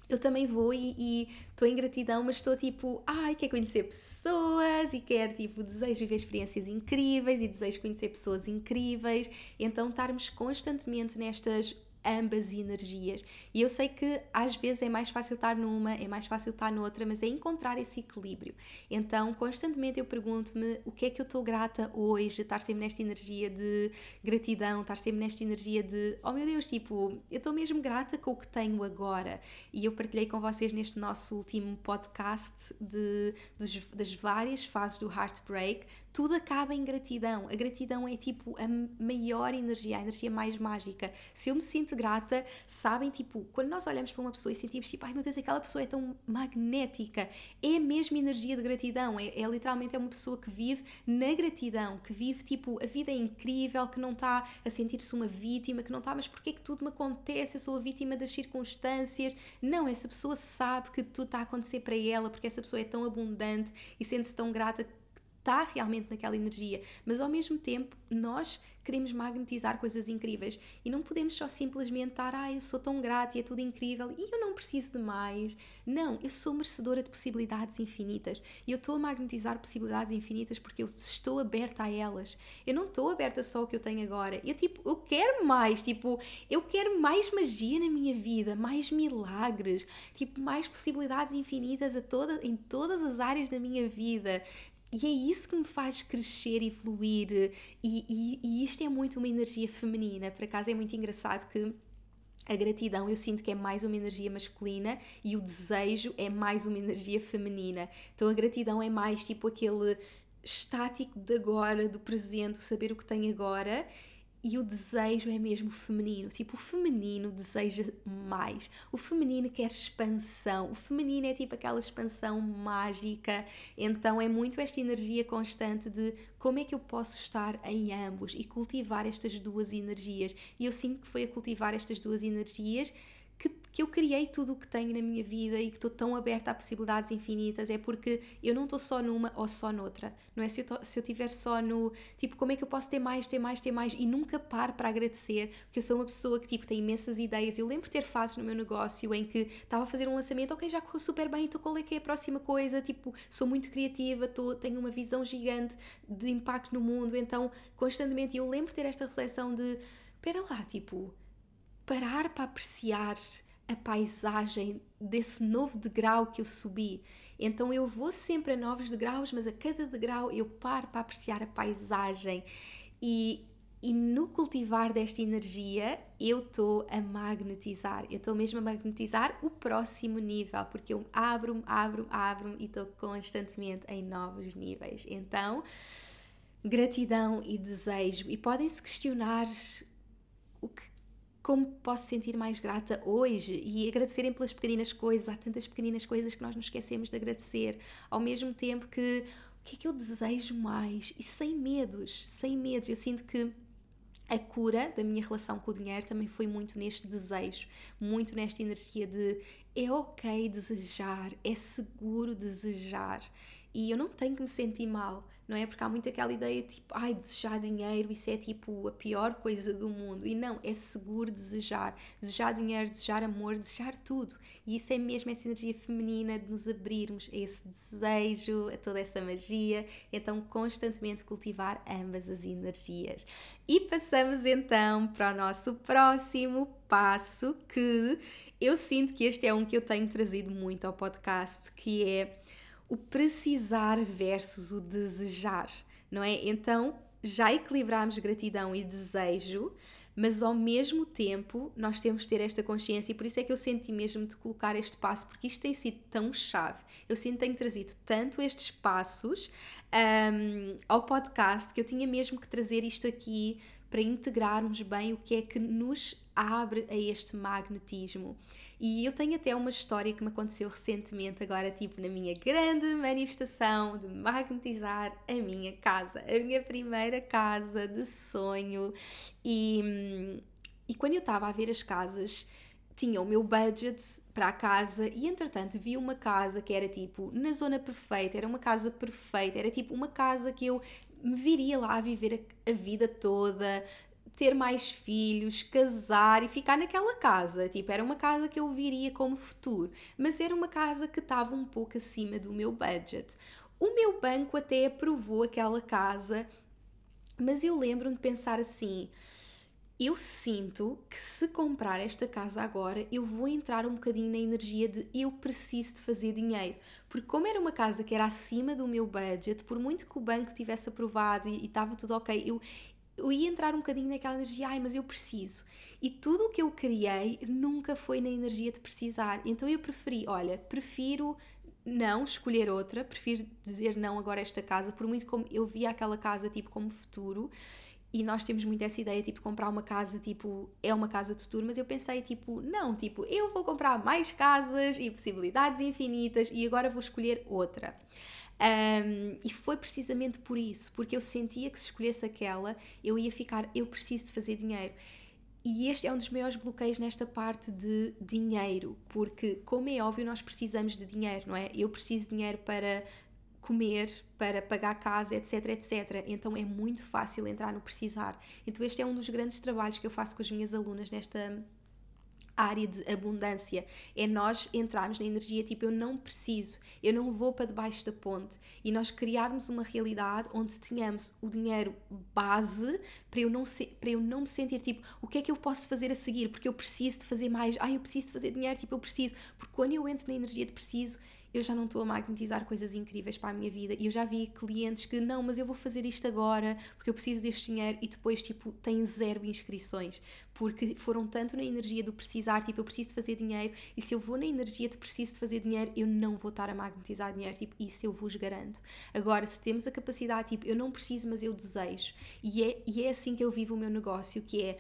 eu também vou e estou em gratidão, mas estou tipo, ai, quero conhecer pessoas e quero, tipo, desejo viver experiências incríveis e desejo conhecer pessoas incríveis. Então, estarmos constantemente nestas ambas energias. E eu sei que às vezes é mais fácil estar numa, é mais fácil estar noutra, mas é encontrar esse equilíbrio. Então, constantemente eu pergunto-me o que é que eu estou grata hoje, estar sempre nesta energia de gratidão, estar sempre nesta energia de, oh meu Deus, tipo, eu estou mesmo grata com o que tenho agora. E eu partilhei com vocês neste nosso último podcast de, dos, das várias fases do Heartbreak, tudo acaba em gratidão. A gratidão é tipo a maior energia, a energia mais mágica. Se eu me sinto grata, sabem, tipo, quando nós olhamos para uma pessoa e sentimos tipo, ai meu Deus, aquela pessoa é tão magnética, é a mesma energia de gratidão. É, é literalmente é uma pessoa que vive na gratidão, que vive tipo, a vida é incrível, que não está a sentir-se uma vítima, que não está, mas porquê que tudo me acontece? Eu sou a vítima das circunstâncias. Não, essa pessoa sabe que tudo está a acontecer para ela, porque essa pessoa é tão abundante e sente-se tão grata está realmente naquela energia, mas ao mesmo tempo nós queremos magnetizar coisas incríveis e não podemos só simplesmente estar, ah, eu sou tão grata e é tudo incrível e eu não preciso de mais. Não, eu sou merecedora de possibilidades infinitas e eu estou a magnetizar possibilidades infinitas porque eu estou aberta a elas. Eu não estou aberta só ao que eu tenho agora. Eu tipo, eu quero mais, tipo, eu quero mais magia na minha vida, mais milagres, tipo, mais possibilidades infinitas a toda, em todas as áreas da minha vida. E é isso que me faz crescer e fluir, e, e, e isto é muito uma energia feminina. Por acaso é muito engraçado que a gratidão eu sinto que é mais uma energia masculina e o desejo é mais uma energia feminina. Então a gratidão é mais tipo aquele estático de agora, do presente, saber o que tem agora e o desejo é mesmo feminino. Tipo, o feminino deseja mais. O feminino quer expansão. O feminino é tipo aquela expansão mágica. Então é muito esta energia constante de como é que eu posso estar em ambos e cultivar estas duas energias. E eu sinto que foi a cultivar estas duas energias que que eu criei tudo o que tenho na minha vida e que estou tão aberta a possibilidades infinitas é porque eu não estou só numa ou só noutra. Não é se eu, tô, se eu tiver só no tipo, como é que eu posso ter mais, ter mais, ter mais e nunca paro para agradecer, porque eu sou uma pessoa que tipo tem imensas ideias. Eu lembro ter fases no meu negócio em que estava a fazer um lançamento, ok, já correu super bem, então qual é que é a próxima coisa? Tipo, sou muito criativa, tô, tenho uma visão gigante de impacto no mundo, então constantemente eu lembro ter esta reflexão de, espera lá, tipo, parar para apreciar a paisagem desse novo degrau que eu subi. Então eu vou sempre a novos degraus, mas a cada degrau eu paro para apreciar a paisagem. E, e no cultivar desta energia, eu estou a magnetizar. Eu estou mesmo a magnetizar o próximo nível, porque eu abro-me, abro-me, abro-me e estou constantemente em novos níveis. Então, gratidão e desejo. E podem se questionar o que como posso sentir mais grata hoje e agradecerem pelas pequeninas coisas. Há tantas pequeninas coisas que nós nos esquecemos de agradecer, ao mesmo tempo que o que é que eu desejo mais e sem medos, sem medos. Eu sinto que a cura da minha relação com o dinheiro também foi muito neste desejo, muito nesta energia de é ok desejar, é seguro desejar e eu não tenho que me sentir mal não é? Porque há muito aquela ideia tipo, ai, desejar dinheiro, isso é tipo a pior coisa do mundo. E não, é seguro desejar. Desejar dinheiro, desejar amor, desejar tudo. E isso é mesmo essa energia feminina de nos abrirmos a esse desejo, a toda essa magia. Então, constantemente cultivar ambas as energias. E passamos então para o nosso próximo passo, que eu sinto que este é um que eu tenho trazido muito ao podcast, que é o precisar versus o desejar, não é? Então já equilibramos gratidão e desejo, mas ao mesmo tempo nós temos de ter esta consciência e por isso é que eu senti mesmo de colocar este passo, porque isto tem sido tão chave. Eu sinto que tenho trazido tanto estes passos um, ao podcast que eu tinha mesmo que trazer isto aqui para integrarmos bem o que é que nos abre a este magnetismo. E eu tenho até uma história que me aconteceu recentemente, agora, tipo, na minha grande manifestação de magnetizar a minha casa, a minha primeira casa de sonho. E, e quando eu estava a ver as casas, tinha o meu budget para a casa e entretanto vi uma casa que era tipo na zona perfeita, era uma casa perfeita, era tipo uma casa que eu me viria lá a viver a, a vida toda, ter mais filhos, casar e ficar naquela casa. Tipo, era uma casa que eu viria como futuro, mas era uma casa que estava um pouco acima do meu budget. O meu banco até aprovou aquela casa, mas eu lembro-me de pensar assim: eu sinto que se comprar esta casa agora, eu vou entrar um bocadinho na energia de eu preciso de fazer dinheiro. Porque como era uma casa que era acima do meu budget, por muito que o banco tivesse aprovado e estava tudo ok, eu, eu ia entrar um bocadinho naquela energia, ai, mas eu preciso. E tudo o que eu criei nunca foi na energia de precisar. Então eu preferi, olha, prefiro não escolher outra, prefiro dizer não agora a esta casa, por muito como eu via aquela casa tipo como futuro. E nós temos muito essa ideia, tipo, comprar uma casa, tipo, é uma casa de futuro, mas eu pensei, tipo, não, tipo, eu vou comprar mais casas e possibilidades infinitas e agora vou escolher outra. Um, e foi precisamente por isso, porque eu sentia que se escolhesse aquela, eu ia ficar, eu preciso de fazer dinheiro. E este é um dos maiores bloqueios nesta parte de dinheiro, porque, como é óbvio, nós precisamos de dinheiro, não é? Eu preciso de dinheiro para comer, para pagar casa, etc, etc. Então é muito fácil entrar no precisar. Então este é um dos grandes trabalhos que eu faço com as minhas alunas nesta área de abundância. É nós entrarmos na energia tipo eu não preciso, eu não vou para debaixo da ponte. E nós criarmos uma realidade onde tenhamos o dinheiro base para eu não se, para eu não me sentir tipo o que é que eu posso fazer a seguir? Porque eu preciso de fazer mais, ai eu preciso de fazer dinheiro, tipo eu preciso, porque quando eu entro na energia de preciso eu já não estou a magnetizar coisas incríveis para a minha vida. E eu já vi clientes que, não, mas eu vou fazer isto agora porque eu preciso deste dinheiro e depois, tipo, têm zero inscrições. Porque foram tanto na energia do precisar, tipo, eu preciso de fazer dinheiro e se eu vou na energia de preciso de fazer dinheiro, eu não vou estar a magnetizar dinheiro, tipo, isso eu vos garanto. Agora, se temos a capacidade, tipo, eu não preciso, mas eu desejo. E é, e é assim que eu vivo o meu negócio, que é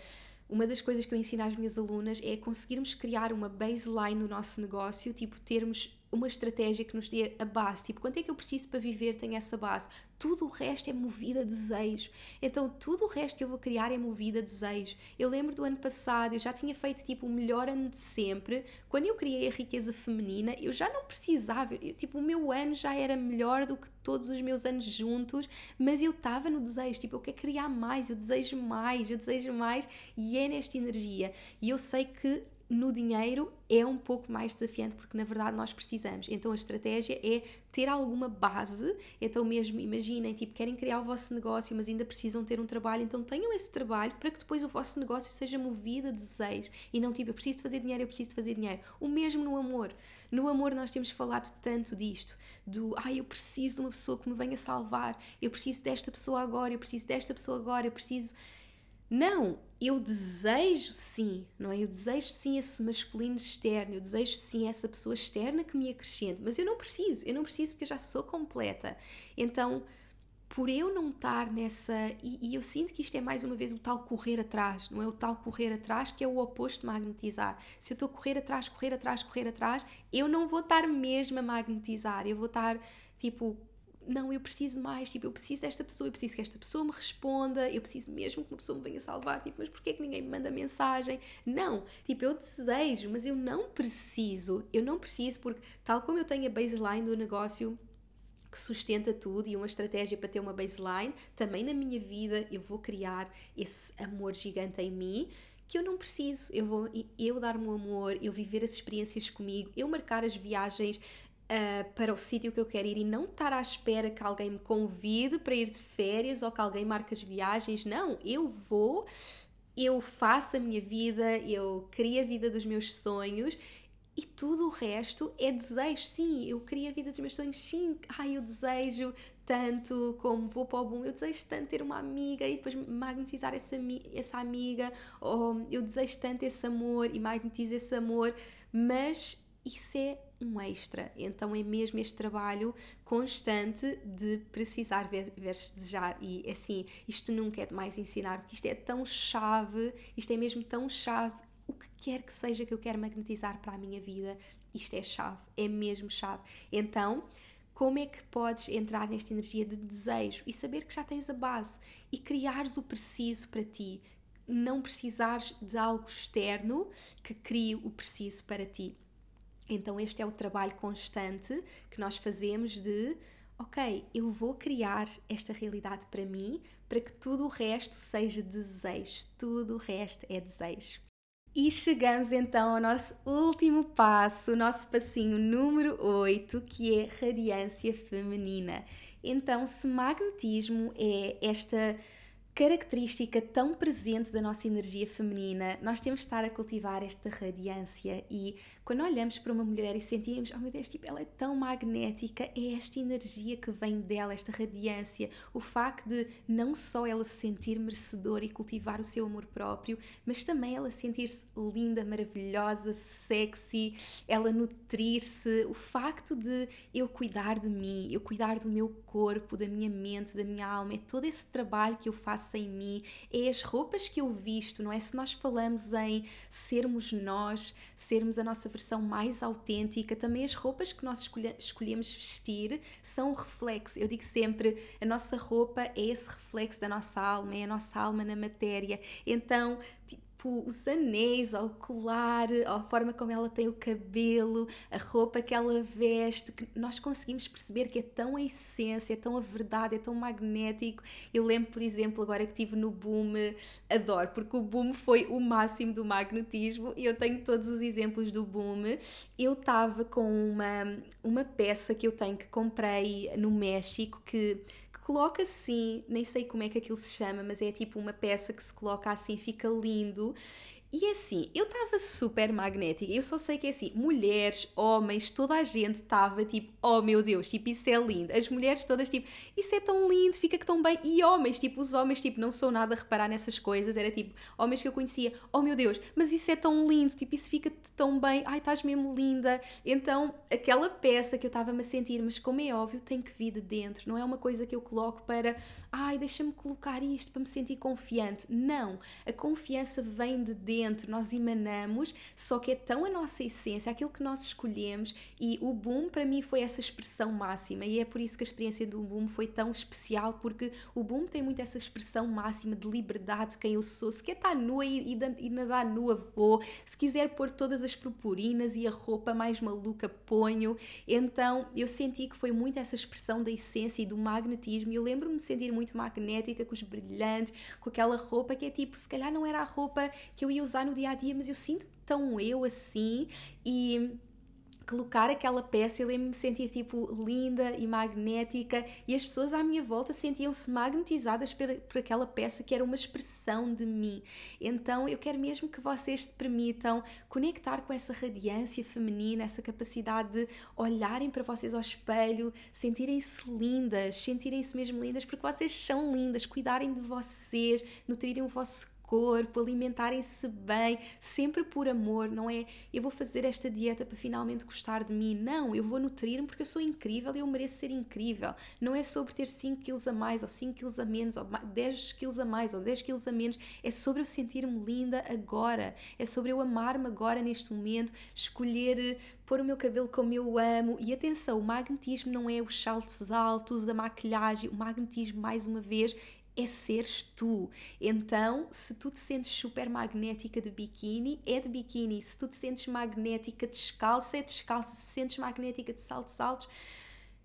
uma das coisas que eu ensino às minhas alunas é conseguirmos criar uma baseline no nosso negócio, tipo termos uma estratégia que nos dê a base. Tipo, quanto é que eu preciso para viver? Tenho essa base. Tudo o resto é movido a desejo. Então, tudo o resto que eu vou criar é movido a desejo. Eu lembro do ano passado, eu já tinha feito tipo o melhor ano de sempre. Quando eu criei a riqueza feminina, eu já não precisava. Eu, tipo, o meu ano já era melhor do que todos os meus anos juntos, mas eu estava no desejo. Tipo, eu quero criar mais, eu desejo mais, eu desejo mais. E é nesta energia. E eu sei que no dinheiro é um pouco mais desafiante porque na verdade nós precisamos. Então a estratégia é ter alguma base. Então mesmo imaginem, tipo, querem criar o vosso negócio, mas ainda precisam ter um trabalho, então tenham esse trabalho para que depois o vosso negócio seja movido a desejo e não tipo, eu preciso fazer dinheiro, eu preciso fazer dinheiro. O mesmo no amor. No amor nós temos falado tanto disto, do, ai, ah, eu preciso de uma pessoa que me venha salvar, eu preciso desta pessoa agora, eu preciso desta pessoa agora, eu preciso não, eu desejo sim, não é? Eu desejo sim esse masculino externo, eu desejo sim essa pessoa externa que me acrescente, mas eu não preciso, eu não preciso porque eu já sou completa. Então, por eu não estar nessa. E, e, eu sinto que isto é mais uma vez o tal correr atrás, não é? O tal correr atrás que é o oposto de magnetizar. Se eu estou a correr atrás, correr atrás, correr atrás, eu não vou estar mesmo a magnetizar, eu vou estar tipo não, eu preciso mais, tipo, eu preciso desta pessoa, eu preciso que esta pessoa me responda, eu preciso mesmo que uma pessoa me venha salvar, tipo, mas porquê que ninguém me manda mensagem? Não, tipo, eu desejo, mas eu não preciso, eu não preciso porque tal como eu tenho a baseline do negócio que sustenta tudo e uma estratégia para ter uma baseline, também na minha vida eu vou criar esse amor gigante em mim que eu não preciso, eu vou eu dar-me o amor, eu viver as experiências comigo, eu marcar as viagens uh, para o sítio que eu quero ir e não estar à espera que alguém me convide para ir de férias ou que alguém marque as viagens. Não, eu vou, eu faço a minha vida, eu crio a vida dos meus sonhos e tudo o resto é desejo. Sim, eu crio a vida dos meus sonhos. Sim, ai, eu desejo tanto como vou para o boom, eu desejo tanto ter uma amiga e depois magnetizar essa, essa amiga, ou eu desejo tanto esse amor e magnetizo esse amor, mas isso é um extra. Então é mesmo este trabalho constante de precisar ver, ver-se desejar. E assim, isto nunca é demais ensinar, porque isto é tão chave, isto é mesmo tão chave. O que quer que seja que eu quero magnetizar para a minha vida, isto é chave, é mesmo chave. Então, como é que podes entrar nesta energia de desejo e saber que já tens a base e criares o preciso para ti? Não precisares de algo externo que crie o preciso para ti. Então, este é o trabalho constante que nós fazemos de, ok, eu vou criar esta realidade para mim, para que tudo o resto seja desejo, tudo o resto é desejo. E chegamos então ao nosso último passo, o nosso passinho número 8, que é radiância feminina. Então, se magnetismo é esta característica tão presente da nossa energia feminina, nós temos de estar a cultivar esta radiância e quando olhamos para uma mulher e sentimos, oh meu Deus, tipo, ela é tão magnética, é esta energia que vem dela, esta radiância, o facto de não só ela se sentir merecedora e cultivar o seu amor próprio, mas também ela sentir-se linda, maravilhosa, sexy, ela nutrir-se, o facto de eu cuidar de mim, eu cuidar do meu corpo, da minha mente, da minha alma, é todo esse trabalho que eu faço em mim, é as roupas que eu visto, não é? Se nós falamos em sermos nós, sermos a nossa versão mais autêntica. Também as roupas que nós escolhemos vestir são o reflexo. Eu digo sempre, a nossa roupa é esse reflexo da nossa alma, é a nossa alma na matéria. Então, tipo os anéis, ou o colar, a forma como ela tem o cabelo, a roupa que ela veste, que nós conseguimos perceber que é tão a essência, é tão a verdade, é tão magnético. Eu lembro, por exemplo, agora que estive no Boom, adoro, porque o Boom foi o máximo do magnetismo e eu tenho todos os exemplos do Boom. Eu estava com uma, uma peça que eu tenho que comprei no México que coloca assim, nem sei como é que aquilo se chama, mas é tipo uma peça que se coloca assim, fica lindo e assim, eu estava super magnética. Eu só sei que é assim, mulheres, homens, toda a gente estava tipo, oh meu Deus, tipo, isso é lindo. As mulheres todas tipo, isso é tão lindo, fica tão bem. E homens, tipo, os homens, tipo, não sou nada a reparar nessas coisas. Era tipo, homens que eu conhecia, oh meu Deus, mas isso é tão lindo, tipo, isso fica tão bem. Ai, estás mesmo linda. Então, aquela peça que eu estava-me a sentir, mas como é óbvio, tem que vir de dentro. Não é uma coisa que eu coloco para, ai, deixa-me colocar isto para me sentir confiante. Não, a confiança vem de dentro dentro nós emanamos, só que é tão a nossa essência, aquilo que nós escolhemos, e o boom para mim foi essa expressão máxima, e é por isso que a experiência do boom foi tão especial, porque o boom tem muito essa expressão máxima de liberdade de quem eu sou. Se quer estar nua e, e, nadar nua, vou. Se quiser pôr todas as purpurinas e a roupa mais maluca, ponho. Então eu senti que foi muito essa expressão da essência e do magnetismo. Eu lembro-me de sentir muito magnética, com os brilhantes, com aquela roupa que é tipo, se calhar não era a roupa que eu ia usar no dia a dia, mas eu sinto tão eu assim e colocar aquela peça, eu lembro-me sentir tipo linda e magnética e as pessoas à minha volta sentiam-se magnetizadas por, por aquela peça que era uma expressão de mim. Então eu quero mesmo que vocês se permitam conectar com essa radiância feminina, essa capacidade de olharem para vocês ao espelho, sentirem-se lindas, sentirem-se mesmo lindas porque vocês são lindas, cuidarem de vocês, nutrirem o vosso corpo, alimentarem-se bem, sempre por amor, não é eu vou fazer esta dieta para finalmente gostar de mim. Não, eu vou nutrir-me porque eu sou incrível e eu mereço ser incrível. Não é sobre ter 5 quilos a mais ou 5 quilos a menos ou 10 quilos a mais ou 10 quilos a menos. É sobre eu sentir-me linda agora. É sobre eu amar-me agora neste momento, escolher eh, pôr o meu cabelo como eu amo. E atenção, o magnetismo não é os saltos altos, a maquilhagem. O magnetismo, mais uma vez, é seres tu. Então, se tu te sentes super magnética de biquíni, é de biquíni. Se tu te sentes magnética descalça, é descalça. Se sentes magnética de saltos altos,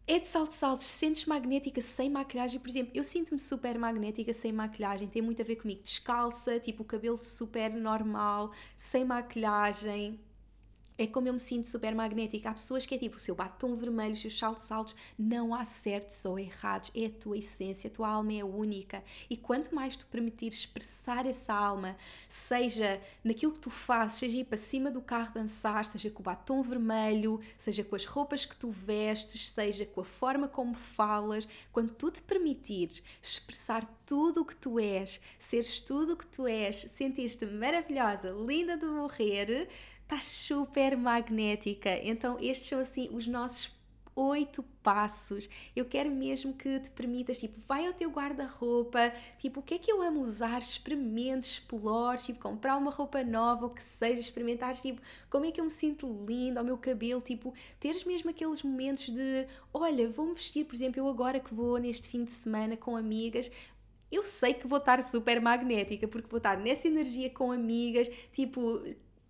é de saltos altos. Se sentes magnética sem maquilhagem, por exemplo, eu sinto-me super magnética sem maquilhagem. Tem muito a ver comigo. Descalça, tipo o cabelo super normal, sem maquilhagem é como eu me sinto super magnética. Há pessoas que é tipo, o seu batom vermelho, os seus saltos altos, não há certos ou errados. É a tua essência, a tua alma é única. E quanto mais tu permitires expressar essa alma, seja naquilo que tu fazes, seja ir para cima do carro dançar, seja com o batom vermelho, seja com as roupas que tu vestes, seja com a forma como falas, quando tu te permitires expressar tudo o que tu és, seres tudo o que tu és, sentir-te maravilhosa, linda de morrer, está super magnética. Então, estes são assim os nossos oito passos. Eu quero mesmo que te permitas, tipo, vai ao teu guarda-roupa, tipo, o que é que eu amo usar? Experimente, explore, tipo, comprar uma roupa nova, o que seja, experimentar, tipo, como é que eu me sinto linda ao meu cabelo, tipo, teres mesmo aqueles momentos de, olha, vou-me vestir, por exemplo, eu agora que vou neste fim de semana com amigas, eu sei que vou estar super magnética, porque vou estar nessa energia com amigas, tipo,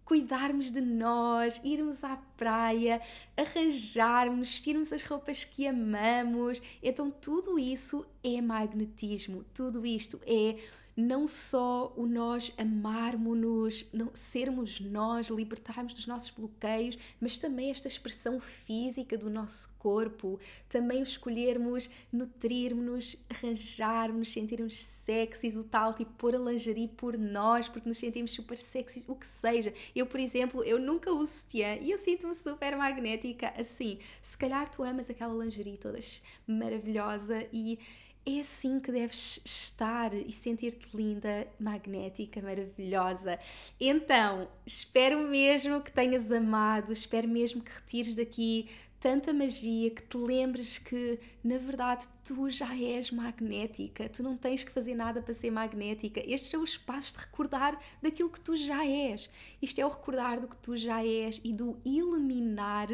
cuidarmos de nós, irmos à praia, arranjarmos, vestirmos as roupas que amamos. Então, tudo isso é magnetismo, tudo isto é não só o nós amarmos-nos, sermos nós, libertarmos dos nossos bloqueios, mas também esta expressão física do nosso corpo, também o escolhermos nutrirmos-nos, arranjarmos, sentirmos sexys, o tal, tipo pôr a lingerie por nós, porque nos sentimos super sexys, o que seja. Eu, por exemplo, eu nunca uso sutiã e eu sinto-me super magnética assim. Se calhar tu amas aquela lingerie toda maravilhosa e é assim que deves estar e sentir-te linda, magnética, maravilhosa. Então, espero mesmo que tenhas amado, espero mesmo que retires daqui tanta magia que te lembres que, na verdade, tu já és magnética, tu não tens que fazer nada para ser magnética. Estes são os passos de recordar daquilo que tu já és. Isto é o recordar do que tu já és e do eliminar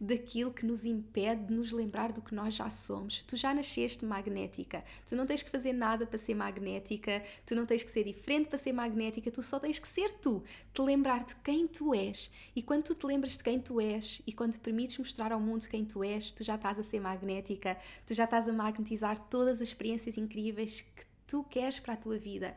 daquilo que nos impede de nos lembrar do que nós já somos. Tu já nasceste magnética, tu não tens que fazer nada para ser magnética, tu não tens que ser diferente para ser magnética, tu só tens que ser tu, te lembrar de quem tu és. E quando tu te lembras de quem tu és e quando te permites mostrar ao mundo quem tu és, tu já estás a ser magnética, tu já estás a magnetizar todas as experiências incríveis que tu queres para a tua vida.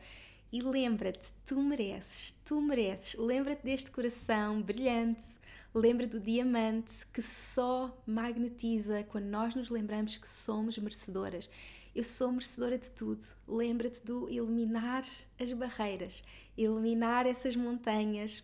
E lembra-te, tu mereces, tu mereces. Lembra-te deste coração brilhante, lembra do diamante que só magnetiza quando nós nos lembramos que somos merecedoras. Eu sou merecedora de tudo. Lembra-te do eliminar as barreiras, eliminar essas montanhas,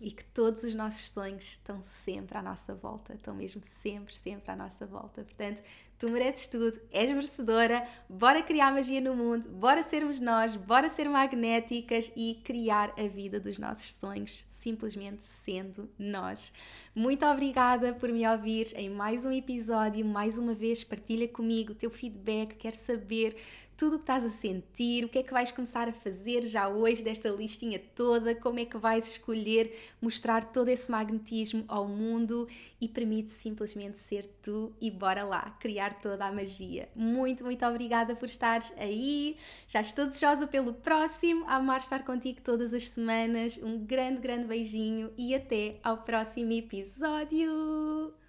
e que todos os nossos sonhos estão sempre à nossa volta, estão mesmo sempre, sempre à nossa volta. Portanto, Tu mereces tudo, és merecedora. Bora criar magia no mundo, bora sermos nós, bora ser magnéticas e criar a vida dos nossos sonhos, simplesmente sendo nós. Muito obrigada por me ouvir em mais um episódio. Mais uma vez, partilha comigo o teu feedback, quero saber tudo o que estás a sentir, o que é que vais começar a fazer já hoje desta listinha toda, como é que vais escolher mostrar todo esse magnetismo ao mundo e permite simplesmente ser tu e bora lá, criar toda a magia. Muito, muito obrigada por estares aí. Já estou desejosa pelo próximo, a amar estar contigo todas as semanas. Um grande, grande beijinho e até ao próximo episódio.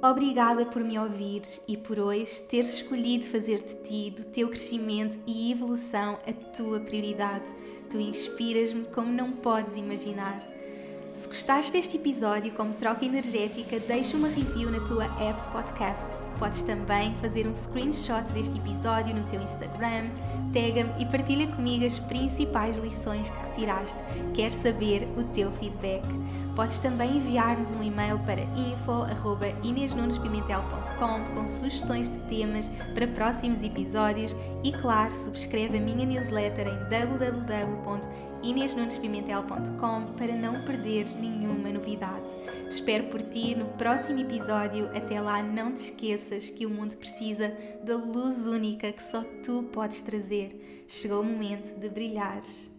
Obrigada por me ouvires e por hoje teres escolhido fazer de ti, do teu crescimento e evolução, a tua prioridade. Tu inspiras-me como não podes imaginar. Se gostaste deste episódio como troca energética, deixa uma review na tua app de podcasts. Podes também fazer um screenshot deste episódio no teu Instagram, tag-me e partilha comigo as principais lições que retiraste. Quero saber o teu feedback. Podes também enviar-nos um e-mail para info.inesnunespimentel.com com sugestões de temas para próximos episódios e, claro, subscreve a minha newsletter em www.inesnunespimentel.com para não perderes nenhuma novidade. Espero por ti no próximo episódio. Até lá, não te esqueças que o mundo precisa da luz única que só tu podes trazer. Chegou o momento de brilhares.